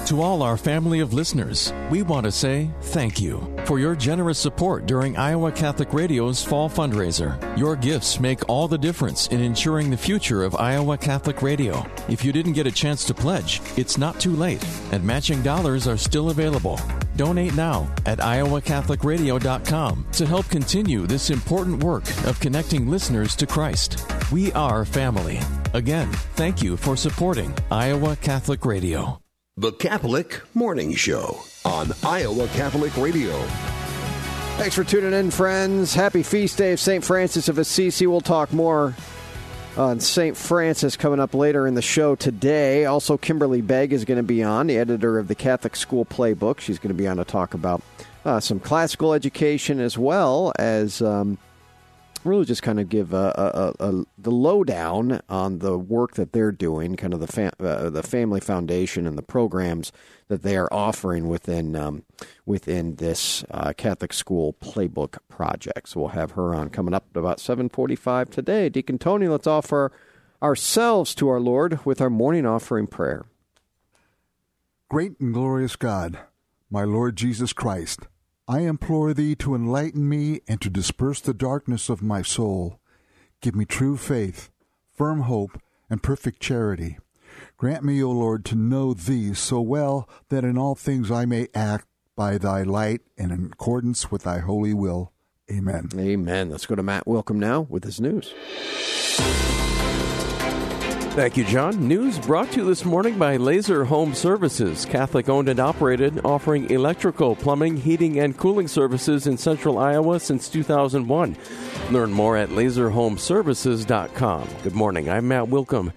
Speaker 10: To all our family of listeners, we want to say thank you for your generous support during Iowa Catholic Radio's fall fundraiser. Your gifts make all the difference in ensuring the future of Iowa Catholic Radio. If you didn't get a chance to pledge, it's not too late, and matching dollars are still available. Donate now at iowacatholicradio.com to help continue this important work of connecting listeners to Christ. We are family. Again, thank you for supporting Iowa Catholic Radio.
Speaker 9: The Catholic Morning Show on Iowa Catholic Radio.
Speaker 4: Thanks for tuning in, friends. Happy feast day of St. Francis of Assisi. We'll talk more on St. Francis coming up later in the show today. Also, Kimberly Begg is going to be on, the editor of the Catholic School Playbook. She's going to be on to talk about uh, some classical education as well as. Um, really just kind of give a, a, a, the lowdown on the work that they're doing, kind of the fam- uh, the family foundation and the programs that they are offering within um, within this uh, Catholic school playbook project. So we'll have her on coming up at about seven forty five today. Deacon Tony, let's offer ourselves to our Lord with our morning offering prayer.
Speaker 5: Great and glorious God, my Lord Jesus Christ. I implore thee to enlighten me and to disperse the darkness of my soul. Give me true faith, firm hope, and perfect charity. Grant me, O Lord, to know thee so well that in all things I may act by thy light and in accordance with thy holy will. Amen.
Speaker 4: Amen. Let's go to Matt Wilkham now with his news.
Speaker 6: Thank you, Jon. News brought to you this morning by Laser Home Services, Catholic owned and operated, offering electrical, plumbing, heating, and cooling services in central Iowa since 2001. Learn more at laserhomeservices.com. Good morning. I'm Matt Wilkham.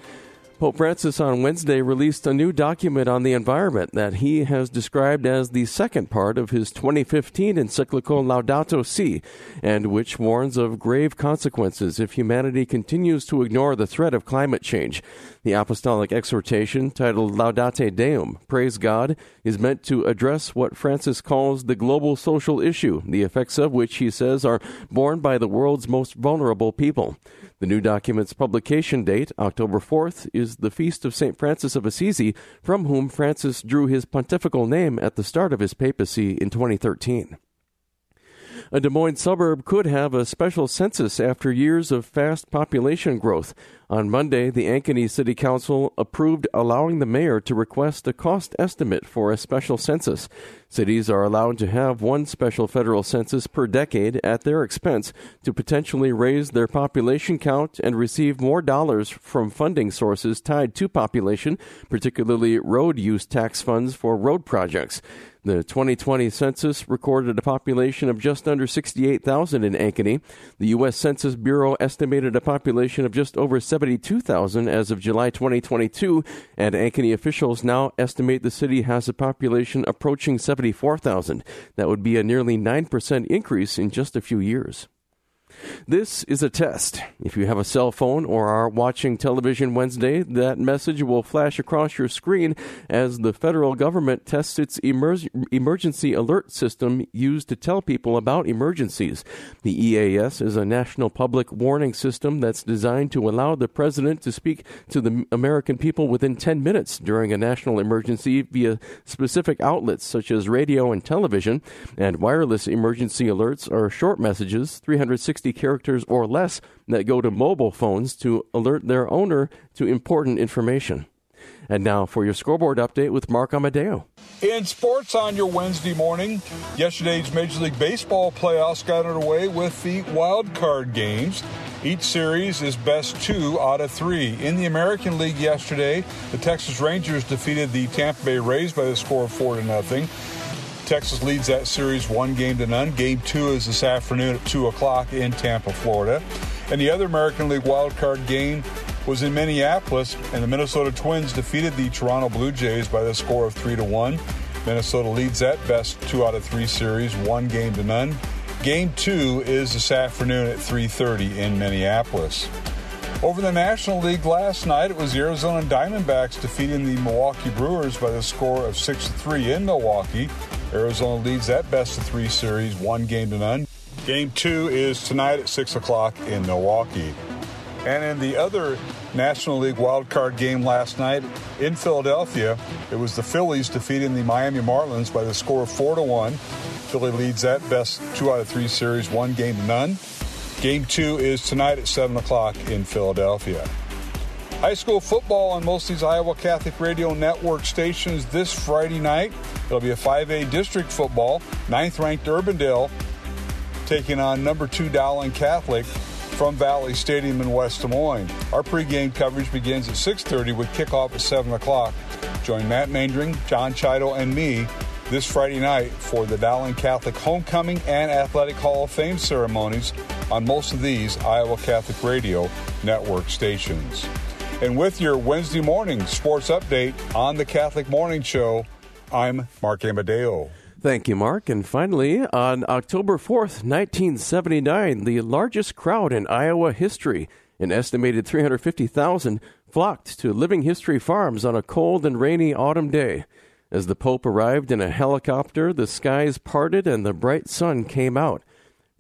Speaker 6: Pope Francis on Wednesday released a new document on the environment that he has described as the second part of his 2015 encyclical Laudato Si, and which warns of grave consequences if humanity continues to ignore the threat of climate change. The apostolic exhortation, titled Laudate Deum, Praise God, is meant to address what Francis calls the global social issue, the effects of which he says are borne by the world's most vulnerable people. The new document's publication date, October 4th, is the feast of St. Francis of Assisi, from whom Francis drew his pontifical name at the start of his papacy in 2013. A Des Moines suburb could have a special census after years of fast population growth. On Monday, the Ankeny City Council approved allowing the mayor to request a cost estimate for a special census. Cities are allowed to have one special federal census per decade at their expense to potentially raise their population count and receive more dollars from funding sources tied to population, particularly road use tax funds for road projects. The 2020 census recorded a population of just under 68,000 in Ankeny. The U.S. Census Bureau estimated a population of just over 72,000 as of July 2022, and Ankeny officials now estimate the city has a population approaching 74,000. That would be a nearly 9% increase in just a few years. This is a test. If you have a cell phone or are watching television Wednesday, that message will flash across your screen as the federal government tests its emer- emergency alert system used to tell people about emergencies. The EAS is a national public warning system that's designed to allow the president to speak to the American people within 10 minutes during a national emergency via specific outlets such as radio and television. And wireless emergency alerts are short messages, 360 characters or less that go to mobile phones to alert their owner to important information. And now for your scoreboard update with Mark Amadeo.
Speaker 7: In sports on your Wednesday morning, yesterday's Major League Baseball playoffs got underway with the wild card games. Each series is best two out of three. In the American League yesterday, the Texas Rangers defeated the Tampa Bay Rays by the score of four to nothing. Texas leads that series one game to none. Game two is this afternoon at 2 o'clock in Tampa, Florida. And the other American League wildcard game was in Minneapolis, and the Minnesota Twins defeated the Toronto Blue Jays by the score of 3 to 1. Minnesota leads that best two out of three series, one game to none. Game two is this afternoon at 3.30 in Minneapolis. Over the National League last night, it was the Arizona Diamondbacks defeating the Milwaukee Brewers by the score of 6 3 in Milwaukee. Arizona leads that best of three series, one game to none. Game two is tonight at 6 o'clock in Milwaukee. And in the other National League wildcard game last night in Philadelphia, it was the Phillies defeating the Miami Marlins by the score of 4 to 1. Philly leads that best two out of three series, one game to none. Game two is tonight at 7 o'clock in Philadelphia. High school football on most of these Iowa Catholic Radio Network stations this Friday night. It'll be a 5A district football. Ninth ranked Urbandale taking on number two Dowling Catholic from Valley Stadium in West Des Moines. Our pregame coverage begins at 6.30 with kickoff at 7 o'clock. Join Matt Mandring, John Chido, and me this Friday night for the Dowling Catholic Homecoming and Athletic Hall of Fame ceremonies on most of these Iowa Catholic Radio Network stations. And with your Wednesday morning sports update on the Catholic Morning Show, I'm Mark Amadeo.
Speaker 6: Thank you, Mark. And finally, on October 4th, 1979, the largest crowd in Iowa history, an estimated 350,000, flocked to Living History Farms on a cold and rainy autumn day. As the Pope arrived in a helicopter, the skies parted and the bright sun came out.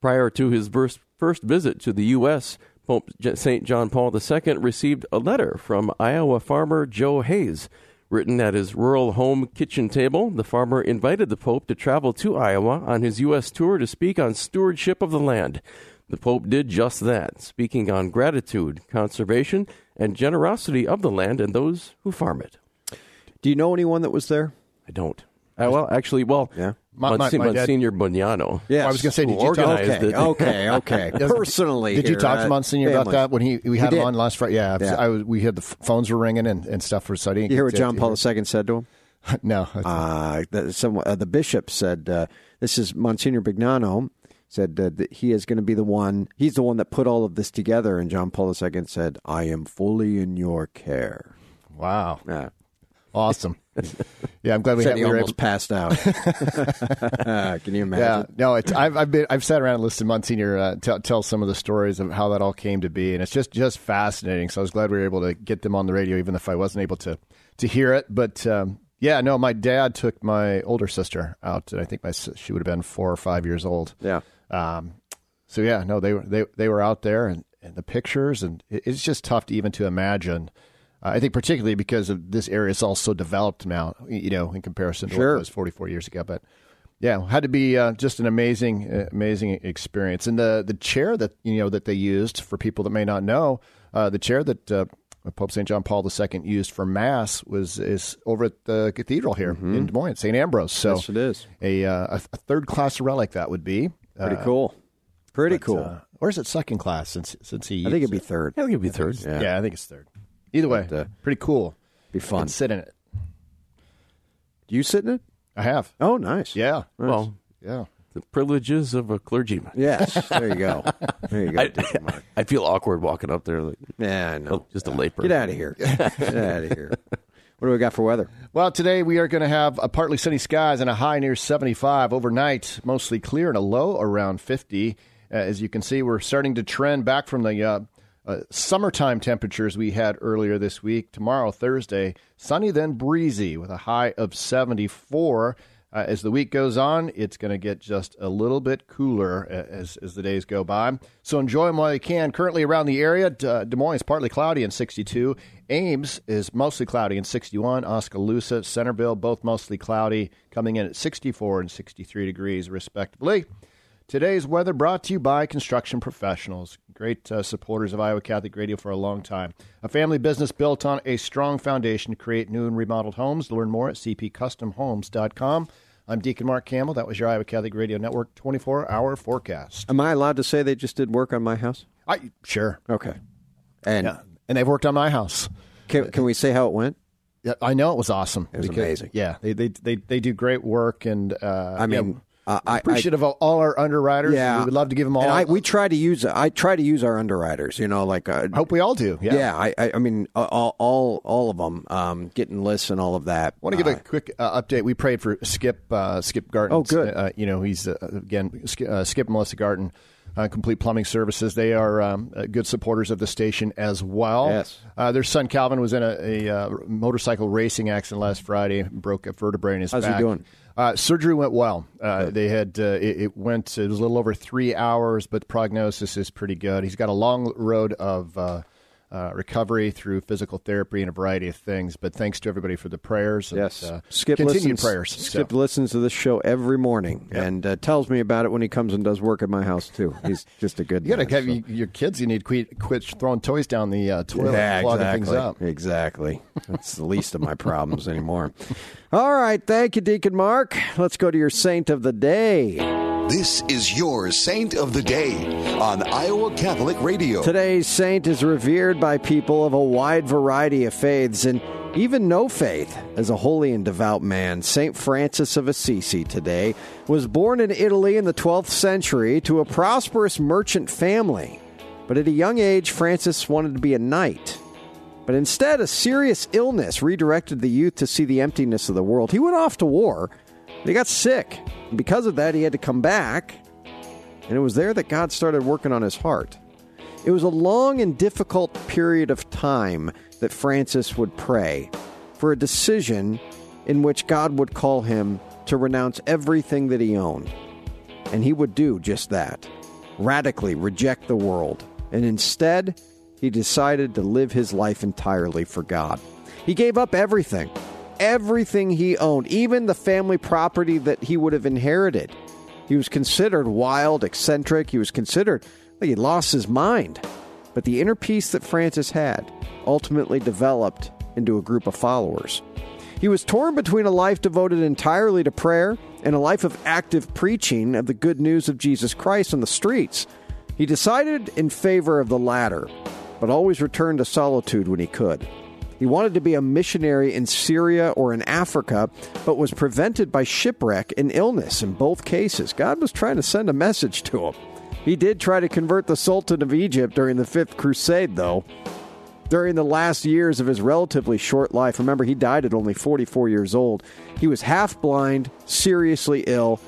Speaker 6: Prior to his first visit to the U.S., Pope St. John Paul II received a letter from Iowa farmer Joe Hayes. Written at his rural home kitchen table, the farmer invited the Pope to travel to Iowa on his U.S. tour to speak on stewardship of the land. The Pope did just that, speaking on gratitude, conservation, and generosity of the land and those who farm it.
Speaker 4: Do you know anyone that was there?
Speaker 6: I don't. Uh, well, actually, well,
Speaker 4: yeah.
Speaker 6: My, my, my Monsignor Bognanno.
Speaker 4: Yes.
Speaker 8: Well, I was going to say, did you talk?
Speaker 6: Okay,
Speaker 4: it. okay, okay. Personally,
Speaker 8: did you
Speaker 4: here,
Speaker 8: talk to
Speaker 4: uh,
Speaker 8: Monsignor about
Speaker 4: family.
Speaker 8: that when he we had
Speaker 4: He
Speaker 8: him
Speaker 4: did.
Speaker 8: on last Friday? Yeah,
Speaker 4: Yeah.
Speaker 8: I was, we had the f- phones were ringing and, and stuff for studying.
Speaker 4: You hear what John Paul II said to him?
Speaker 8: no.
Speaker 4: Uh, the, some, uh, the bishop said, uh, "This is Monsignor Bognanno." Said uh, that he is going to be the one. He's the one that put all of this together. And John Paul II said, "I am fully in your care."
Speaker 8: Wow.
Speaker 4: Yeah.
Speaker 8: Awesome. Yeah, I'm glad we had we were
Speaker 4: almost
Speaker 8: able-
Speaker 4: passed out. Can you imagine?
Speaker 8: Yeah, no, it's I've I've been I've sat around and listened to Monsignor uh, tell tell some of the stories of how that all came to be, and it's just just fascinating. So I was glad we were able to get them on the radio, even if I wasn't able to to hear it. But um, yeah, no, my dad took my older sister out, and I think my she would have been four or five years old.
Speaker 4: Yeah.
Speaker 8: Um, so yeah, no, they were they they were out there, and, and the pictures, and it, it's just tough to even to imagine. Uh, I think particularly because of this area is all so developed now, you know, in comparison to what
Speaker 4: Sure.
Speaker 8: it was 44 years ago. But yeah, had to be uh, just an amazing, uh, amazing experience. And the the chair that you know that they used for people that may not know, uh, the chair that uh, Pope St. John Paul II used for Mass was is over at the cathedral here in Des Moines, St. Ambrose. So
Speaker 4: Yes, it is.
Speaker 8: A, uh, a, third class relic that would be.
Speaker 4: Pretty cool. Pretty
Speaker 8: but,
Speaker 4: cool.
Speaker 8: Or is it second class since since he?
Speaker 4: I think it'd be third.
Speaker 6: I think it'd be third.
Speaker 8: Yeah, I think it's third. Either way,
Speaker 4: But, uh,
Speaker 8: pretty cool.
Speaker 4: Be fun.
Speaker 8: And sit in it.
Speaker 4: Do you sit in it?
Speaker 8: I have.
Speaker 4: Oh, nice.
Speaker 8: Yeah.
Speaker 6: Well,
Speaker 8: Yeah.
Speaker 6: the privileges of a clergyman.
Speaker 4: Yes. There you go. There you go.
Speaker 6: I, I feel awkward walking up there. Like,
Speaker 4: Yeah, I know.
Speaker 6: oh, just a layperson.
Speaker 4: Get out of here. Get out of here. What do we got for weather?
Speaker 8: Well, today we are going to have a partly sunny skies and a high near 75. Overnight, mostly clear and a low around 50. Uh, as you can see, we're starting to trend back from the uh, uh, summertime temperatures we had earlier this week. Tomorrow, Thursday, sunny then breezy with a high of 74. Uh, as the week goes on, it's going to get just a little bit cooler uh, as, as the days go by. So enjoy them while you can. Currently around the area, uh, Des Moines partly cloudy and 62. Ames is mostly cloudy and 61. Oskaloosa, Centerville, both mostly cloudy, coming in at 64 and 63 degrees, respectively. Today's weather brought to you by Construction Professionals, great uh, supporters of Iowa Catholic Radio for a long time. A family business built on a strong foundation to create new and remodeled homes. Learn more at cpcustomhomes.com. I'm Deacon Mark Campbell. That was your Iowa Catholic Radio Network 24 hour forecast.
Speaker 4: Am I allowed to say they just did work on my house?
Speaker 8: I Sure.
Speaker 4: Okay. And
Speaker 8: Yeah. And they've worked on my house.
Speaker 4: can, can we say how it went?
Speaker 8: Yeah, I know it was awesome.
Speaker 4: It was amazing.
Speaker 8: Yeah, they, they they they do great work, and uh,
Speaker 4: I mean,
Speaker 8: yeah,
Speaker 4: uh, I- I-
Speaker 8: appreciative of all our underwriters.
Speaker 4: Yeah.
Speaker 8: we would love to give them all.
Speaker 4: And I, we try to use I try to use our underwriters. You know, like uh,
Speaker 8: I hope we all do. Yeah.
Speaker 4: yeah. I, I I mean all all all of them um, getting lists and all of that.
Speaker 8: want to give
Speaker 4: Uh,
Speaker 8: a quick uh, update. We prayed for Skip uh, Skip Garton.
Speaker 4: Oh, good.
Speaker 8: Uh, you know, he's uh, again Skip, uh, Skip Melissa Garton. Uh, Complete Plumbing Services. They are um, uh, good supporters of the station as well.
Speaker 4: Yes.
Speaker 8: Uh, their son Calvin was in a, a uh, motorcycle racing accident last Friday. Broke a vertebrae in his
Speaker 4: How's he doing?
Speaker 8: Uh, surgery went well. Uh, they had uh, it, it went. It was a little over three hours, but the prognosis is pretty good. He's got a long road of uh, recovery through physical therapy and a variety of things. But thanks to everybody for the prayers. And,
Speaker 4: Yes,
Speaker 8: uh,
Speaker 4: Skip
Speaker 8: continued
Speaker 4: listens,
Speaker 8: prayers.
Speaker 4: Skip
Speaker 8: So,
Speaker 4: listens to this show every morning and uh, tells me about it when he comes and does work at my house too. He's just a good.
Speaker 8: you got to
Speaker 4: man,
Speaker 8: have
Speaker 4: so.
Speaker 8: you, your kids. You need to quit, quit throwing toys down the uh, toilet,
Speaker 4: Yeah,
Speaker 8: and clogging
Speaker 4: exactly.
Speaker 8: things up.
Speaker 4: Exactly. That's the least of my problems anymore. All right. Thank you, Deacon Mark. Let's go to your saint of the day.
Speaker 9: This is your Saint of the Day on Iowa Catholic Radio.
Speaker 4: Today's saint is revered by people of a wide variety of faiths and even no faith. As a holy and devout man, Saint Francis of Assisi today was born in Italy in the 12th century to a prosperous merchant family. But at a young age, Francis wanted to be a knight. But instead, a serious illness redirected the youth to see the emptiness of the world. He went off to war. He got sick. Because of that, he had to come back. And it was there that God started working on his heart. It was a long and difficult period of time that Francis would pray for a decision in which God would call him to renounce everything that he owned. And he would do just that radically reject the world. And instead, he decided to live his life entirely for God. He gave up everything, everything he owned, even the family property that he would have inherited. He was considered wild, eccentric. He was considered he lost his mind. But the inner peace that Francis had ultimately developed into a group of followers. He was torn between a life devoted entirely to prayer and a life of active preaching of the good news of Jesus Christ on the streets. He decided in favor of the latter, but always returned to solitude when he could. He wanted to be a missionary in Syria or in Africa, but was prevented by shipwreck and illness in both cases. God was trying to send a message to him. He did try to convert the Sultan of Egypt during the Fifth Crusade, though. During the last years of his relatively short life, remember, he died at only 44 years old. He was half blind, seriously ill,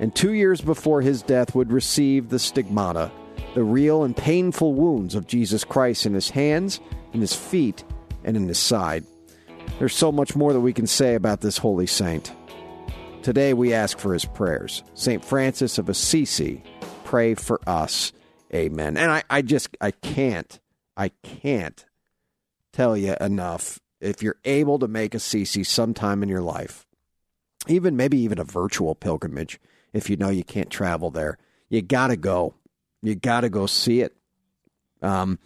Speaker 4: and two years before his death would receive the stigmata, the real and painful wounds of Jesus Christ in his hands, in his feet, and in his side. There's so much more that we can say about this holy saint. Today we ask for his prayers. St. Francis of Assisi, pray for us. Amen. And I, I just, I can't, I can't tell you enough. If you're able to make Assisi sometime in your life, even maybe even a virtual pilgrimage, if you know you can't travel there, you got to go. You got to go see it. Um,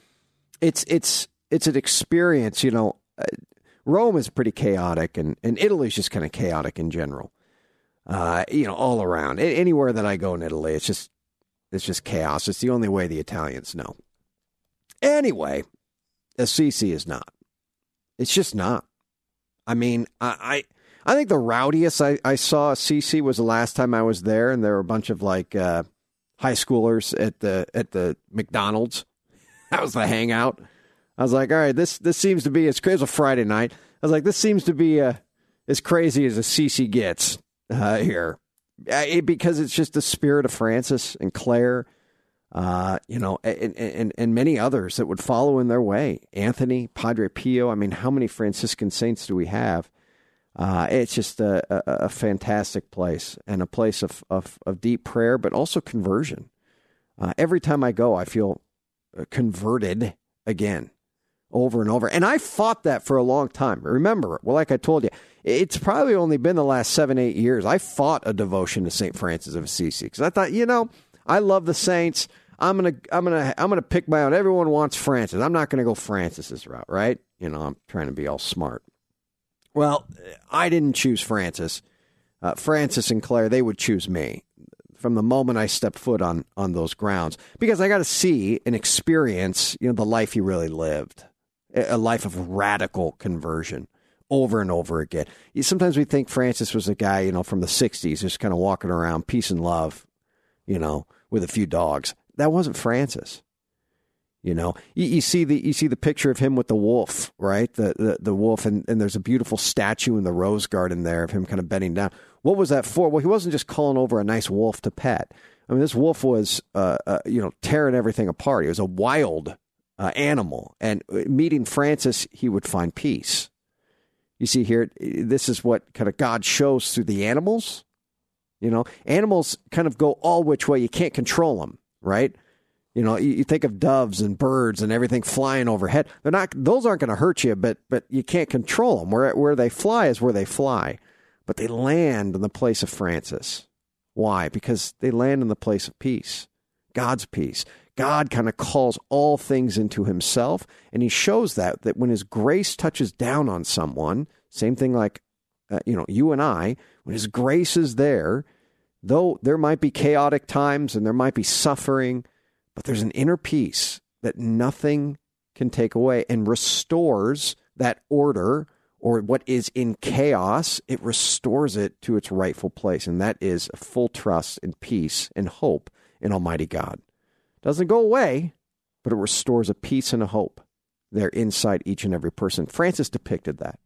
Speaker 4: it's it's it's an experience. You know, uh, Rome is pretty chaotic, and and Italy's just kind of chaotic in general. Uh, you know, all around. Anywhere that I go in Italy, it's just it's just chaos. It's the only way the Italians know. Anyway, Assisi is not. It's just not. I mean, I I, I think the rowdiest I, I saw Assisi was the last time I was there, and there were a bunch of like uh, high schoolers at the at the McDonald's. That was the hangout. I was like, all right, this this seems to be as crazy. Was a Friday night. I was like, this seems to be uh, as crazy as Assisi gets uh, here, Uh, it- because it's just the spirit of Francis and Clare, uh, you know, and, and and many others that would follow in their way. Anthony, Padre Pio. I mean, how many Franciscan saints do we have? Uh, it's just a, a, a fantastic place and a place of, of, of deep prayer, but also conversion. Uh, every time I go, I feel uh, converted again over and over. And I fought that for a long time. Remember, well, like I told you, it's probably only been the last seven, eight years. I fought a devotion to St. Francis of Assisi because I thought, you know, I love the saints. I'm gonna, I'm gonna, I'm gonna pick my own. Everyone wants Francis. I'm not gonna go Francis's route, right? You know, I'm trying to be all smart. Well, I didn't choose Francis. Uh, Francis and Clare, they would choose me from the moment I stepped foot on on those grounds because I got to see and experience, you know, the life he really lived, a life of radical conversion over and over again. Sometimes we think Francis was a guy, you know, from the '60s, just kind of walking around, peace and love, you know, with a few dogs. That wasn't Francis. You know, you, you see the you see the picture of him with the wolf, right? The the, the wolf, and, and there's a beautiful statue in the rose garden there of him kind of bending down. What was that for? Well, he wasn't just calling over a nice wolf to pet. I mean, this wolf was, uh, uh, you know, tearing everything apart. He was a wild uh, animal, and uh, meeting Francis, he would find peace. You see here, this is what kind of God shows through the animals. You know, animals kind of go all which way. You can't control them, right? You know, you, you think of doves and birds and everything flying overhead. They're not; those aren't going to hurt you, but but you can't control them. Where where they fly is where they fly, but they land in the place of Francis. Why? Because they land in the place of peace, God's peace. God kind of calls all things into Himself, and He shows that that when His grace touches down on someone, same thing like uh, you know you and I, when His grace is there, though there might be chaotic times and there might be suffering, but there's an inner peace that nothing can take away and restores that order or what is in chaos, it restores it to its rightful place. And that is a full trust and peace and hope in Almighty God. Doesn't go away, but it restores a peace and a hope there inside each and every person. Francis depicted that.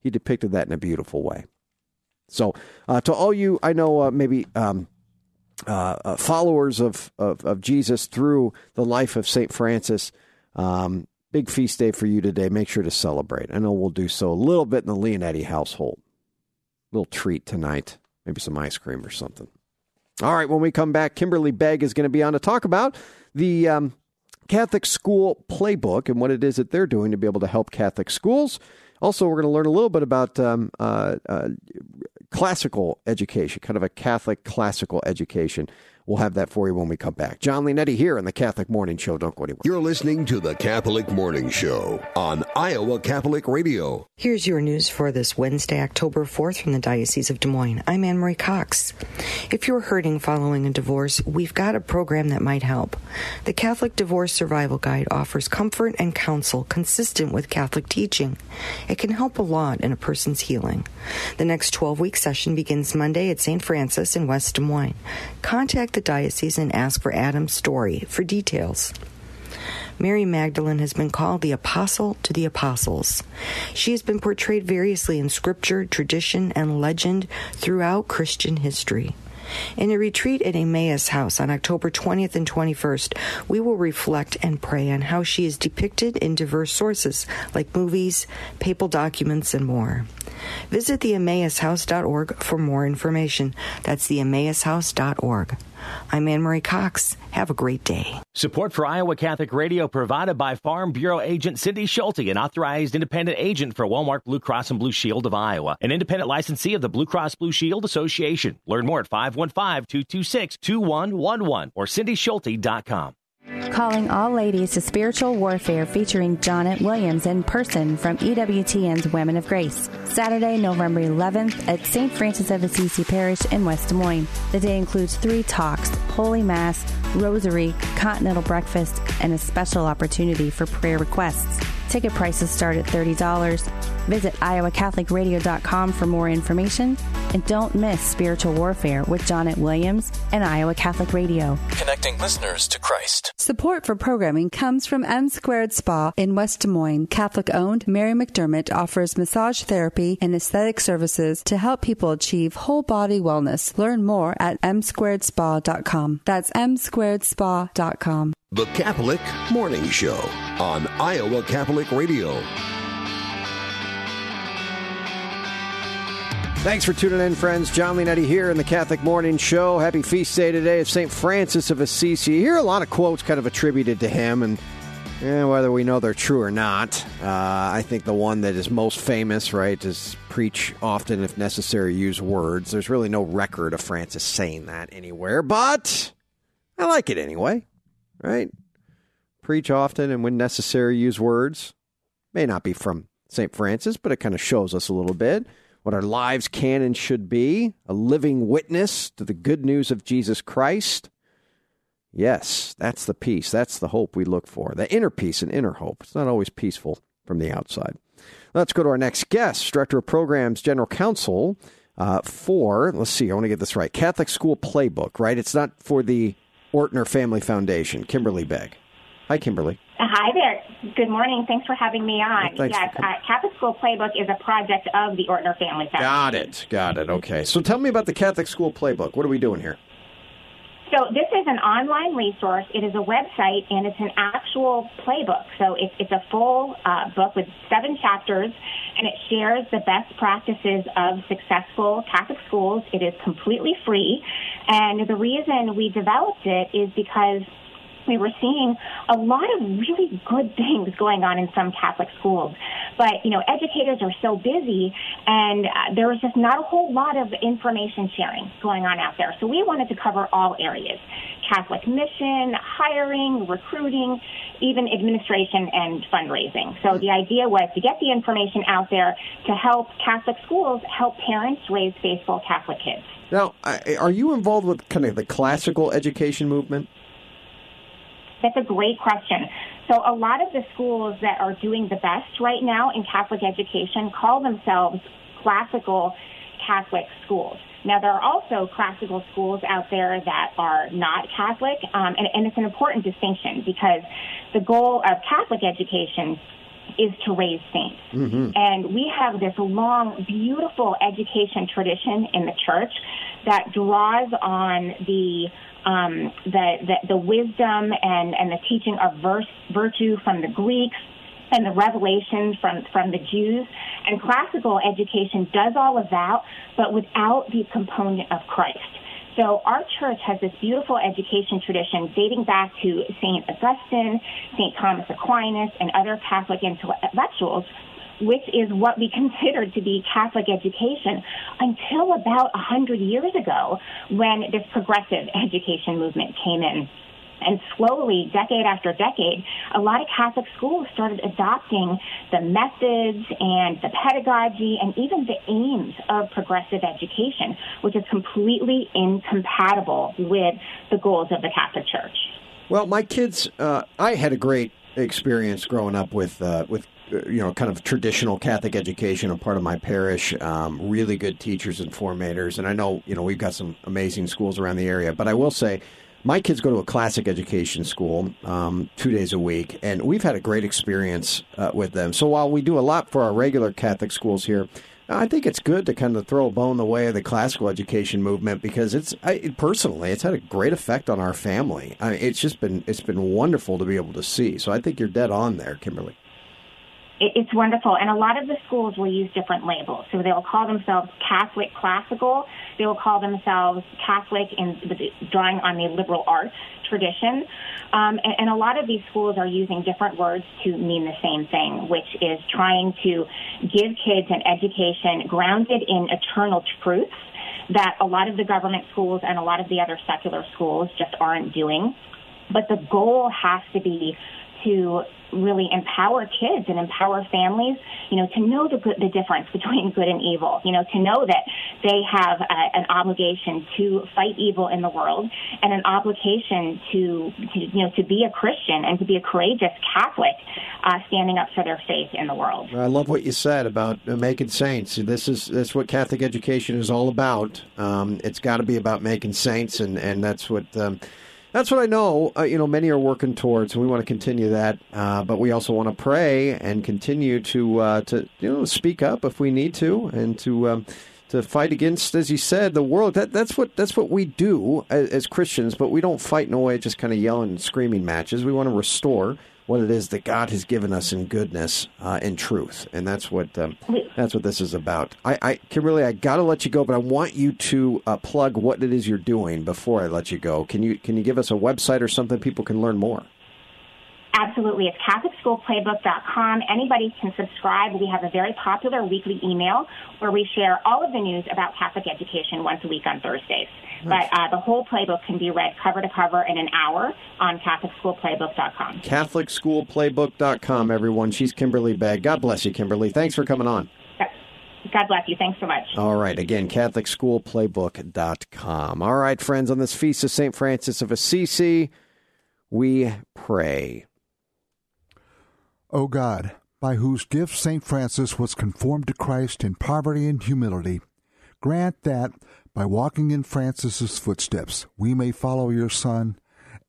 Speaker 4: He depicted that in a beautiful way. So, uh, to all you, I know uh, maybe um, uh, uh, followers of, of, of Jesus through the life of St. Francis, um, big feast day for you today. Make sure to celebrate. I know we'll do so a little bit in the Leonetti household. little treat tonight, maybe some ice cream or something. All right, when we come back, Kimberly Begg is going to be on to talk about the um, Catholic School Playbook and what it is that they're doing to be able to help Catholic schools. Also, we're going to learn a little bit about um, uh, uh, classical education, kind of a Catholic classical education. We'll have that for you when we come back. Jon Leonetti here on the Catholic Morning Show. Don't go anywhere.
Speaker 9: You're listening to the Catholic Morning Show on Iowa Catholic Radio.
Speaker 16: Here's your news for this Wednesday, October 4th from the Diocese of Des Moines. I'm Anne Marie Cox. If you're hurting following a divorce, we've got a program that might help. The Catholic Divorce Survival Guide offers comfort and counsel consistent with Catholic teaching. It can help a lot in a person's healing. The next 12 week session begins Monday at St. Francis in West Des Moines. Contact the diocese and ask for Adam's story for details. Mary Magdalene has been called the apostle to the apostles. She has been portrayed variously in scripture, tradition, and legend throughout Christian history. In a retreat at Emmaus House on October 20th and 21st, we will reflect and pray on how she is depicted in diverse sources like movies, papal documents, and more. Visit the EmmausHouse.org for more information. That's the EmmausHouse.org. I'm Anne Marie Cox. Have a great day.
Speaker 12: Support for Iowa Catholic Radio provided by Farm Bureau agent Cindy Schulte, an authorized independent agent for Wellmark Blue Cross and Blue Shield of Iowa, an independent licensee of the Blue Cross Blue Shield Association. Learn more at 515 226 2111 or cindyschulte.com.
Speaker 17: Calling all ladies to spiritual warfare featuring Johnnette Williams in person from EWTN's Women of Grace. Saturday, November 11th at St. Francis of Assisi Parish in West Des Moines. The day includes three talks, Holy Mass, Rosary, Continental Breakfast, and a special opportunity for prayer requests. Ticket prices start at $30. Visit iowacatholicradio.com for more information. And don't miss Spiritual Warfare with Johnnette Williams and Iowa Catholic Radio.
Speaker 10: Connecting listeners to Christ.
Speaker 18: Support for programming comes from M Squared Spa in West Des Moines. Catholic owned, Mary McDermott offers massage therapy and aesthetic services to help people achieve whole body wellness. Learn more at msquaredspa.com. That's msquaredspa.com.
Speaker 9: The Catholic Morning Show on Iowa Catholic Radio.
Speaker 4: Thanks for tuning in, friends. Jon Leonetti here in the Catholic Morning Show. Happy feast day today of St. Francis of Assisi. You hear a lot of quotes kind of attributed to him, and eh, whether we know they're true or not, uh, I think the one that is most famous, right, is preach often, if necessary, use words. There's really no record of Francis saying that anywhere, but I like it anyway, right? Preach often and when necessary, use words. May not be from St. Francis, but it kind of shows us a little bit what our lives can and should be, a living witness to the good news of Jesus Christ. Yes, that's the peace. That's the hope we look for. The inner peace and inner hope. It's not always peaceful from the outside. Let's go to our next guest, Director of Programs, General Counsel uh, for, let's see, I want to get this right, Catholic School Playbook, right? It's not for the Ortner Family Foundation, Kimberly Begg. Hi, Kimberly.
Speaker 19: Hi there. Good morning. Thanks for having me on.
Speaker 4: Thanks
Speaker 19: yes, uh, Catholic School Playbook is a project of the Ortner Family Foundation.
Speaker 4: Got it. Got it. Okay. So tell me about the Catholic School Playbook. What are we doing here?
Speaker 19: So this is an online resource. It is a website, and it's an actual playbook. So it's, it's a full uh, book with seven chapters, and it shares the best practices of successful Catholic schools. It is completely free, and the reason we developed it is because we were seeing a lot of really good things going on in some Catholic schools. But, you know, educators are so busy and uh, there was just not a whole lot of information sharing going on out there. So we wanted to cover all areas. Catholic mission, hiring, recruiting, even administration and fundraising. So the idea was to get the information out there to help Catholic schools help parents raise faithful Catholic kids.
Speaker 4: Now, are you involved with kind of the classical education movement?
Speaker 19: That's a great question. So a lot of the schools that are doing the best right now in Catholic education call themselves classical Catholic schools. Now, there are also classical schools out there that are not Catholic, um, and, and it's an important distinction because the goal of Catholic education is to raise saints.
Speaker 20: Mm-hmm.
Speaker 19: And we have this long, beautiful education tradition in the church that draws on the um, the, the the wisdom and and the teaching of verse, virtue from the Greeks and the revelation from from the Jews. And classical education does all of that, but without the component of Christ. So our church has this beautiful education tradition dating back to St. Augustine, St. Thomas Aquinas, and other Catholic intellectuals, which is what we considered to be Catholic education until about 100 years ago when this progressive education movement came in. And slowly, decade after decade, a lot of Catholic schools started adopting the methods and the pedagogy and even the aims of progressive education, which is completely incompatible with the goals of the Catholic Church.
Speaker 4: Well, my kids, uh, I had a great experience growing up with uh, with you know kind of traditional Catholic education. I'm part of my parish, um, really good teachers and formators, and I know you know we've got some amazing schools around the area. But I will say, my kids go to a classic education school um, two days a week, and we've had a great experience uh, with them. So while we do a lot for our regular Catholic schools here. I think it's good to kind of throw a bone the way of the classical education movement because it's I, personally it's had a great effect on our family. I mean, it's just been it's been wonderful to be able to see. So I think you're dead on there, Kimberly.
Speaker 19: It, it's wonderful, and a lot of the schools will use different labels. So they will call themselves Catholic Classical. They will call themselves Catholic in drawing on the liberal arts tradition. Um, and, and a lot of these schools are using different words to mean the same thing, which is trying to give kids an education grounded in eternal truths that a lot of the government schools and a lot of the other secular schools just aren't doing. but the goal has to be to really empower kids and empower families, you know, to know the the difference between good and evil, you know, to know that they have an obligation to fight evil in the world and an obligation to, to you know, to be a Christian and to be a courageous Catholic, uh, standing up for their faith in the world.
Speaker 4: I love what you said about uh, making saints. This is that's what Catholic education is all about. Um, it's got to be about making saints, and and that's what. Um, that's what I know. Uh, you know, many are working towards, and we want to continue that. Uh, but we also want to pray and continue to uh, to you know speak up if we need to, and to um, to fight against, as you said, the world. That that's what that's what we do as, as Christians. But we don't fight in a way just kind of yelling and screaming matches. We want to restore what it is that God has given us in goodness uh, and truth, and that's what um, that's what this is about. I, I Kimberly, I got to let you go, but I want you to uh, plug what it is you're doing before I let you go. Can you can you give us a website or something people can learn more?
Speaker 19: Absolutely. It's CatholicSchoolPlaybook.com. Anybody can subscribe. We have a very popular weekly email where we share all of the news about Catholic education once a week on Thursdays. Nice. But uh, the whole playbook can be read cover to cover in an hour on CatholicSchoolPlaybook.com.
Speaker 4: CatholicSchoolPlaybook.com, everyone. She's Kimberly Begg. God bless you, Kimberly. Thanks for coming on.
Speaker 19: God bless you. Thanks so much.
Speaker 4: All right. Again, CatholicSchoolPlaybook.com. All right, friends, on this feast of St. Francis of Assisi, we pray.
Speaker 5: O God, by whose gift St. Francis was conformed to Christ in poverty and humility, grant that, by walking in Francis's footsteps, we may follow your Son,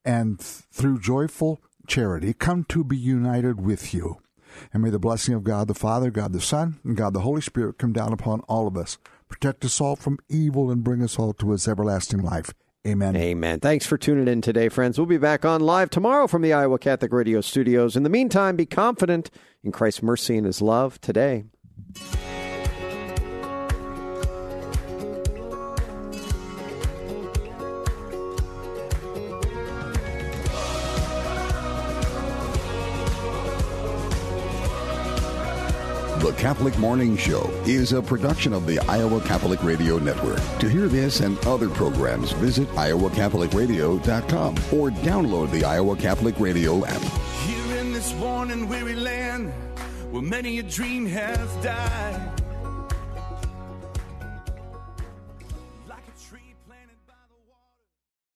Speaker 5: and through joyful charity come to be united with you. And may the blessing of God the Father, God the Son, and God the Holy Spirit come down upon all of us, protect us all from evil, and bring us all to his everlasting life. Amen.
Speaker 4: Amen. Thanks for tuning in today, friends. We'll be back on live tomorrow from the Iowa Catholic Radio studios. In the meantime, be confident in Christ's mercy and his love today.
Speaker 9: The Catholic Morning Show is a production of the Iowa Catholic Radio Network. To hear this and other programs, visit iowacatholicradio.com or download the Iowa Catholic Radio app.
Speaker 20: Here in this worn and weary land, where many a dream has died.